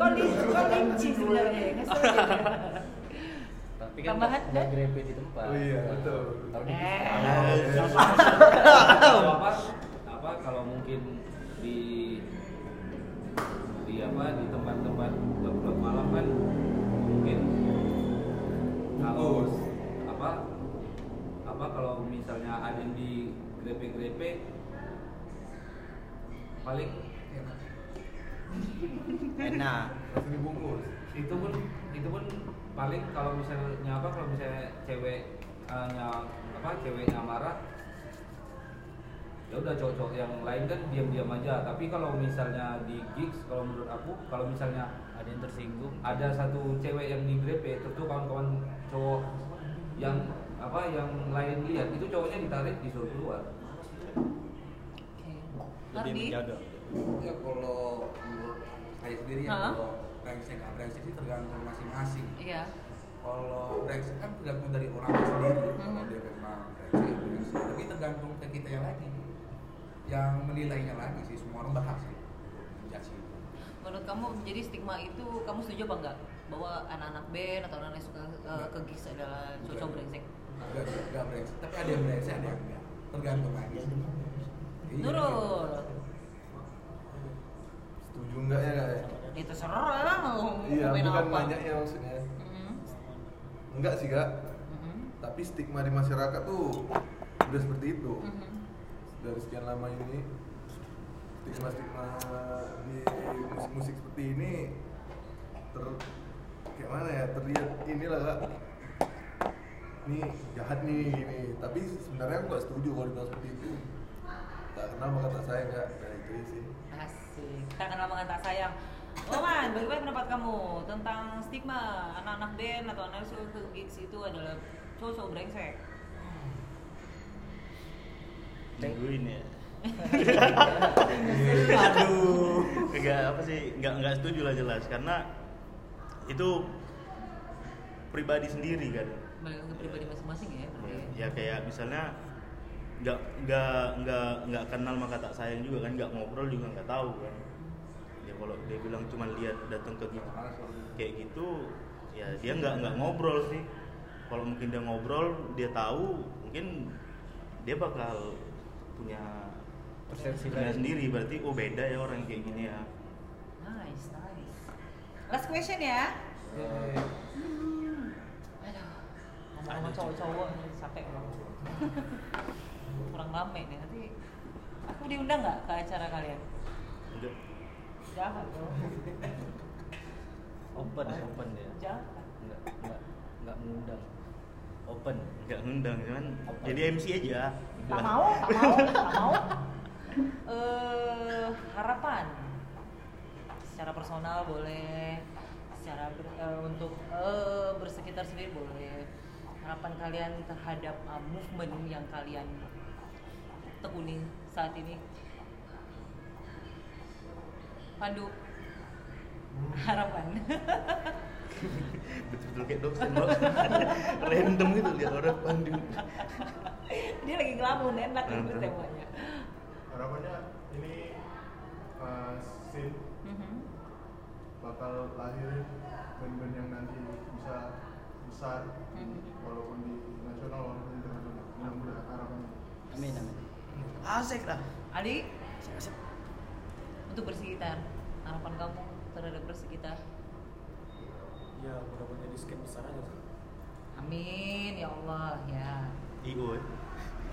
Kau di, kau linci sebenarnya. Tapi kan Tambahan, nggak Dan? grepe di tempat. Oh iya, betul. Di Eh. Kalau apa apa kalau mungkin di di apa di tempat-tempat klub-klub malam kan mungkin kalau apa apa kalau misalnya ada yang di grepe-grepe paling Enak. Langsung dibungkus. itu pun itu pun paling kalau misalnya apa kalau misalnya cewek eh, nya apa ceweknya marah ya udah cowok-cowok yang lain kan diam-diam aja tapi kalau misalnya di gigs kalau menurut aku kalau misalnya Ada yang tersinggung. ada satu cewek yang di grepe terus tuh kawan-kawan cowok yang apa yang lain lihat itu cowoknya ditarik disuruh keluar Oke. Lebih menjaga. ya kalau menurut saya sendiri ya kalau brengsek nggak brengsek sih tergantung masing-masing Iya. kalau brengsek kan tergantung dari orangnya sendiri kalau Mhm. dia memang brengsek ya brengsek tapi tergantung ke kita yang lagi yang menilainya lagi sih semua orang berhak sih menjudge itu Menurut kamu jadi stigma itu kamu setuju apa enggak? Bahwa anak-anak band atau anak-anak suka uh, ke gigs adalah cowok brengsek? Enggak, enggak brengsek tapi ada yang brengsek ada yang enggak tergantung lagi Iya. Nurul. Setuju enggak ya kak? Ya? Terserah mau Iya, bukan apa. banyak ya maksudnya. Mhm. Enggak sih kak. Mhm. Tapi stigma di masyarakat tuh udah seperti itu. Mhm. Dari sekian lama ini stigma-stigma di musik-musik seperti ini ter kayak mana ya terlihat inilah kak ini jahat nih gini tapi sebenarnya aku gak setuju kalau dibilang seperti itu tak kenal maka tak sayang kak nah itu sih Asik. Tak kenal maka tak sayang. Oman, bagaimana pendapat kamu tentang stigma anak-anak band atau anak ke gigs itu adalah cowok-cowok brengsek? Nungguin ya. <laughs> Aduh, enggak apa sih, enggak enggak setuju lah jelas karena itu pribadi sendiri kan. Balik ke pribadi masing-masing ya. berarti ya. Ya kayak misalnya nggak nggak nggak nggak kenal maka tak sayang juga kan, nggak ngobrol juga nggak tahu kan. Kalau dia bilang cuma lihat datang ke gitu, kayak gitu, ya dia nggak nggak ngobrol sih. Kalau mungkin dia ngobrol, dia tahu, mungkin dia bakal punya Persepsi sendiri berarti oh beda ya orang kayak gini ya Nice, nice. Last question ya. Eh, Aduh, ngomong-ngomong cowok-cowok nih, capek banget. <laughs> Kurang rame nih nanti. Aku diundang nggak ke acara kalian? Enggak. Jangan dong. open open ya Jangan. nggak nggak nggak mengundang open Enggak ngundang cuman Apa? jadi MC aja. Tak mau, tak mau, tak mau. <laughs> Eh, harapan secara personal boleh, secara ber- eh, untuk eh, bersekitar sendiri boleh. Harapan kalian terhadap uh, movement yang kalian tekuni saat ini. Pandu, harapan. <laughs> Betul-betul kayak dosen loh. <laughs> Random gitu lihat orang pandu. <laughs> Dia lagi ngelamun enak gitu Mhm. temanya. harapannya ini uh, scene Mhm. bakal lahirin band-band yang nanti bisa besar Mhm. walaupun di nasional walaupun di internasional mudah-mudahan harapannya Amin amin. Asik lah. Ali, Asik, asik. untuk bersekitar, harapan kamu terhadap bersekitar. ya mudah-mudahan jadi skate besar aja sih Amin ya Allah ya. IO.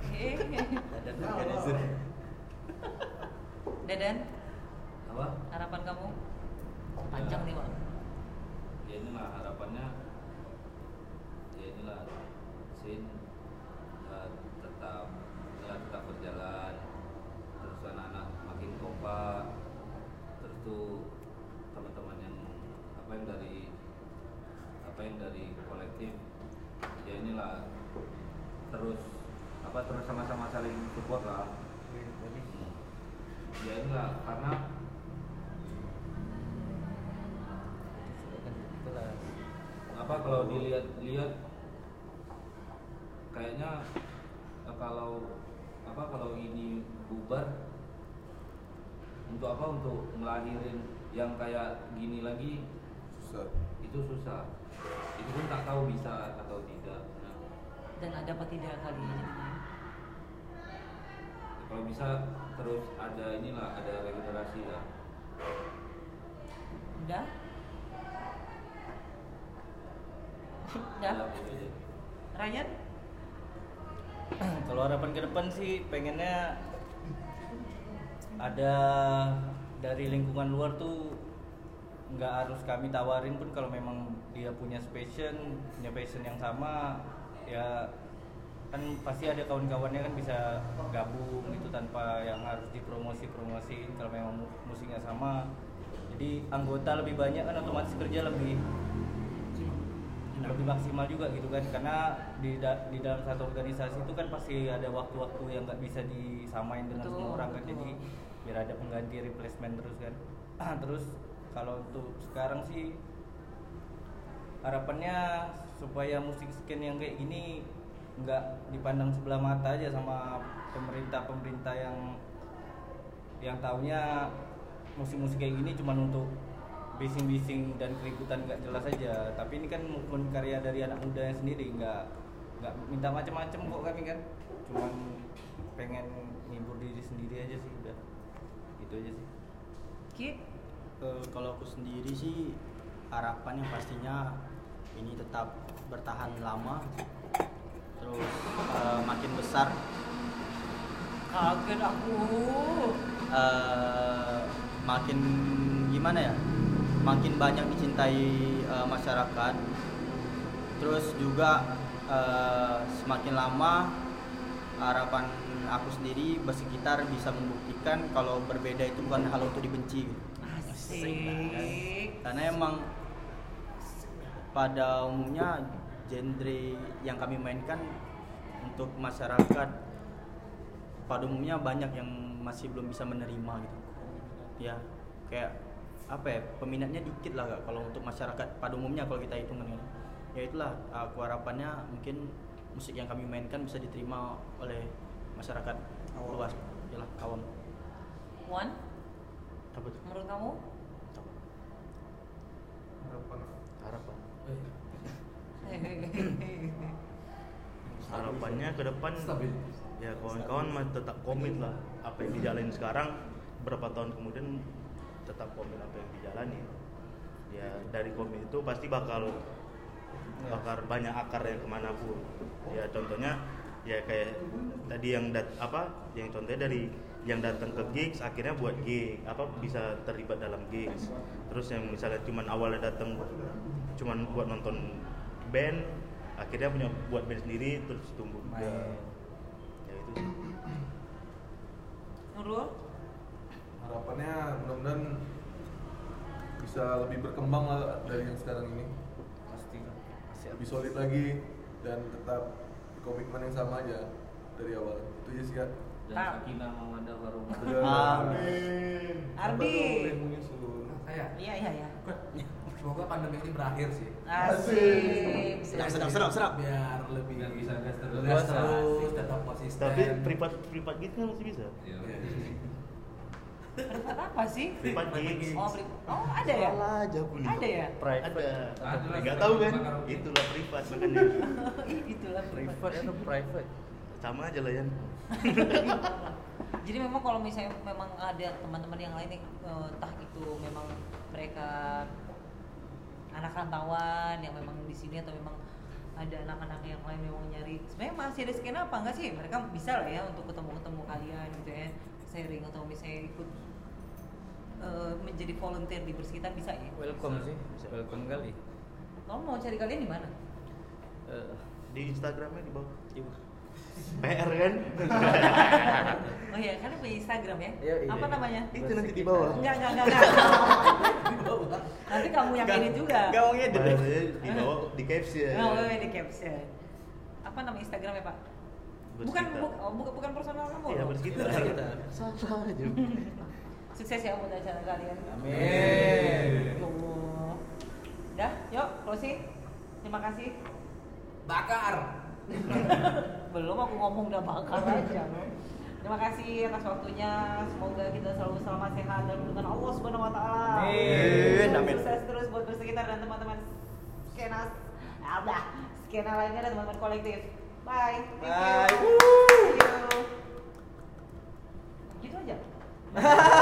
eh. <laughs> dan organizer Dadan, apa harapan kamu panjang nih, Pak. ya inilah harapannya ya inilah sin ya, tetap ya, tetap berjalan terus anak-anak makin kompak tuh teman-teman yang apa yang dari apa yang dari kolektif ya inilah terus apa terus sama-sama saling support lah Hmm. ya inilah karena apa kalau dilihat-lihat kayaknya eh, kalau apa kalau ini bubar untuk apa untuk ngelahirin yang kayak gini lagi susah itu susah itu pun tak tahu bisa atau tidak nah, Dan ada apa tidak kali ini kalau bisa terus ada inilah ada regenerasi lah Udah? <laughs> Udah? itu aja. Ryan? kalau harapan ke depan sih pengennya ada dari lingkungan luar tuh nggak harus kami tawarin pun kalau memang dia punya passion punya passion yang sama ya kan pasti ada kawan-kawannya kan bisa gabung gitu tanpa yang harus dipromosi promosiin kalau memang mu- musiknya sama. Jadi anggota lebih banyak kan otomatis kerja lebih lebih maksimal juga gitu kan. Karena di da- di dalam satu organisasi itu kan pasti ada waktu-waktu yang nggak bisa disamain dengan Betul, semua orang kan. Betul. jadi biar ada pengganti replacement terus kan. <clears throat> Terus kalau untuk sekarang sih harapannya supaya musik skin yang kayak gini nggak dipandang sebelah mata aja sama pemerintah-pemerintah yang yang taunya musik-musik kayak gini cuma untuk bising-bising dan keributan nggak jelas aja. Tapi ini kan movement karya dari anak muda yang sendiri nggak nggak minta macam-macam kok kami kan. Cuman pengen ngibur diri sendiri aja sih itu aja sih. Ki? Eh, kalau aku sendiri sih harapannya pastinya ini tetap bertahan lama. Terus eh, makin besar. Kaget aku. eh, makin gimana ya? Makin banyak dicintai eh, masyarakat. Terus juga eh, semakin lama harapan aku sendiri bersekitar bisa membuktikan kalau berbeda itu bukan hal untuk dibenci gitu. Asik. karena emang pada umumnya genre yang kami mainkan untuk masyarakat pada umumnya banyak yang masih belum bisa menerima gitu ya kayak apa ya peminatnya dikit lah kalau untuk masyarakat pada umumnya kalau kita hitung kan ya itulah aku harapannya mungkin musik yang kami mainkan bisa diterima oleh masyarakat luas. Ya awam. Wan, Apa tuh? menurut kamu? harapan. Harapan. <laughs> Harapannya ke depan Stabil. ya kawan-kawan masih tetap komit lah. Apa yang dijalanin sekarang berapa tahun kemudian tetap komit apa yang dijalani. Ya dari komik itu pasti bakal bakal banyak akar yang ke mana pun. Ya contohnya ya kayak tadi yang dat apa yang contohnya dari yang datang ke gigs akhirnya buat gig apa bisa terlibat dalam gigs. Terus yang misalnya cuman awalnya datang cuman buat nonton band akhirnya punya buat band sendiri terus tumbuh Main. ya itu Nurul? Harapannya mudah-mudahan bisa lebih berkembang lah dari yang sekarang ini. Pasti pasti. Lebih solid lagi dan tetap komitmen yang sama aja dari awal itu aja sih ya dan Ah. sakinah mawaddah warahmah Amin. Ardi. Saya. iya iya iya Semoga pandemi ini berakhir sih. asik Sedap, sedap, sedap, sedap. Biar lebih Biar bisa gas terus. gas terus. tetap konsisten. tapi privat privat gitu kan masih bisa Iya. Privat apa sih? Privat gigs. Oh, oh ada ya? Salah aja aku nih. ada ya? Private. Ada. Ada. lah, nggak tahu kan? Itulah privat makanya. <laughs> Ih, itulah privat private atau private? Sama aja lah ya <laughs> Jadi memang kalau misalnya memang ada teman-teman yang lain nih, eh, entah itu memang mereka anak rantauan yang memang di sini atau memang ada anak-anak yang lain memang nyari sebenarnya masih ada skena apa enggak sih? Mereka bisa lah ya untuk ketemu-ketemu kalian gitu ya sharing atau misalnya ikut eh, menjadi volunteer di bersekitar bisa ya welcome sih Bisa. welcome kali kamu mau cari kalian di mana Eh, di Instagramnya di bawah PR kan oh iya kan punya Instagram ya Iya, iya. apa namanya itu nanti di bawah enggak enggak enggak, enggak. nanti kamu yang ini juga Gak mau ngedit. Bahasanya di bawah di caption Oh, oh, di caption. Apa nama Instagramnya Pak? Bukan, bu- oh, bukan, bukan personal kamu. Iya bersekitar. Bersekitar. Salah aja. Sukses ya buat acara kalian. Amin. Ya Allah. Dah, yuk closing. Terima kasih. Bakar. <laughs> Belum aku ngomong udah bakar aja. Terima kasih atas waktunya. Semoga kita selalu selamat sehat dan dengan Allah Subhanahu wa taala. Amin, amin. Sukses terus buat bersekitar dan teman-teman skena apa? Skena lainnya dan teman-teman kolektif. Bye. Thank you. Bye. See you. Gitu aja. <laughs>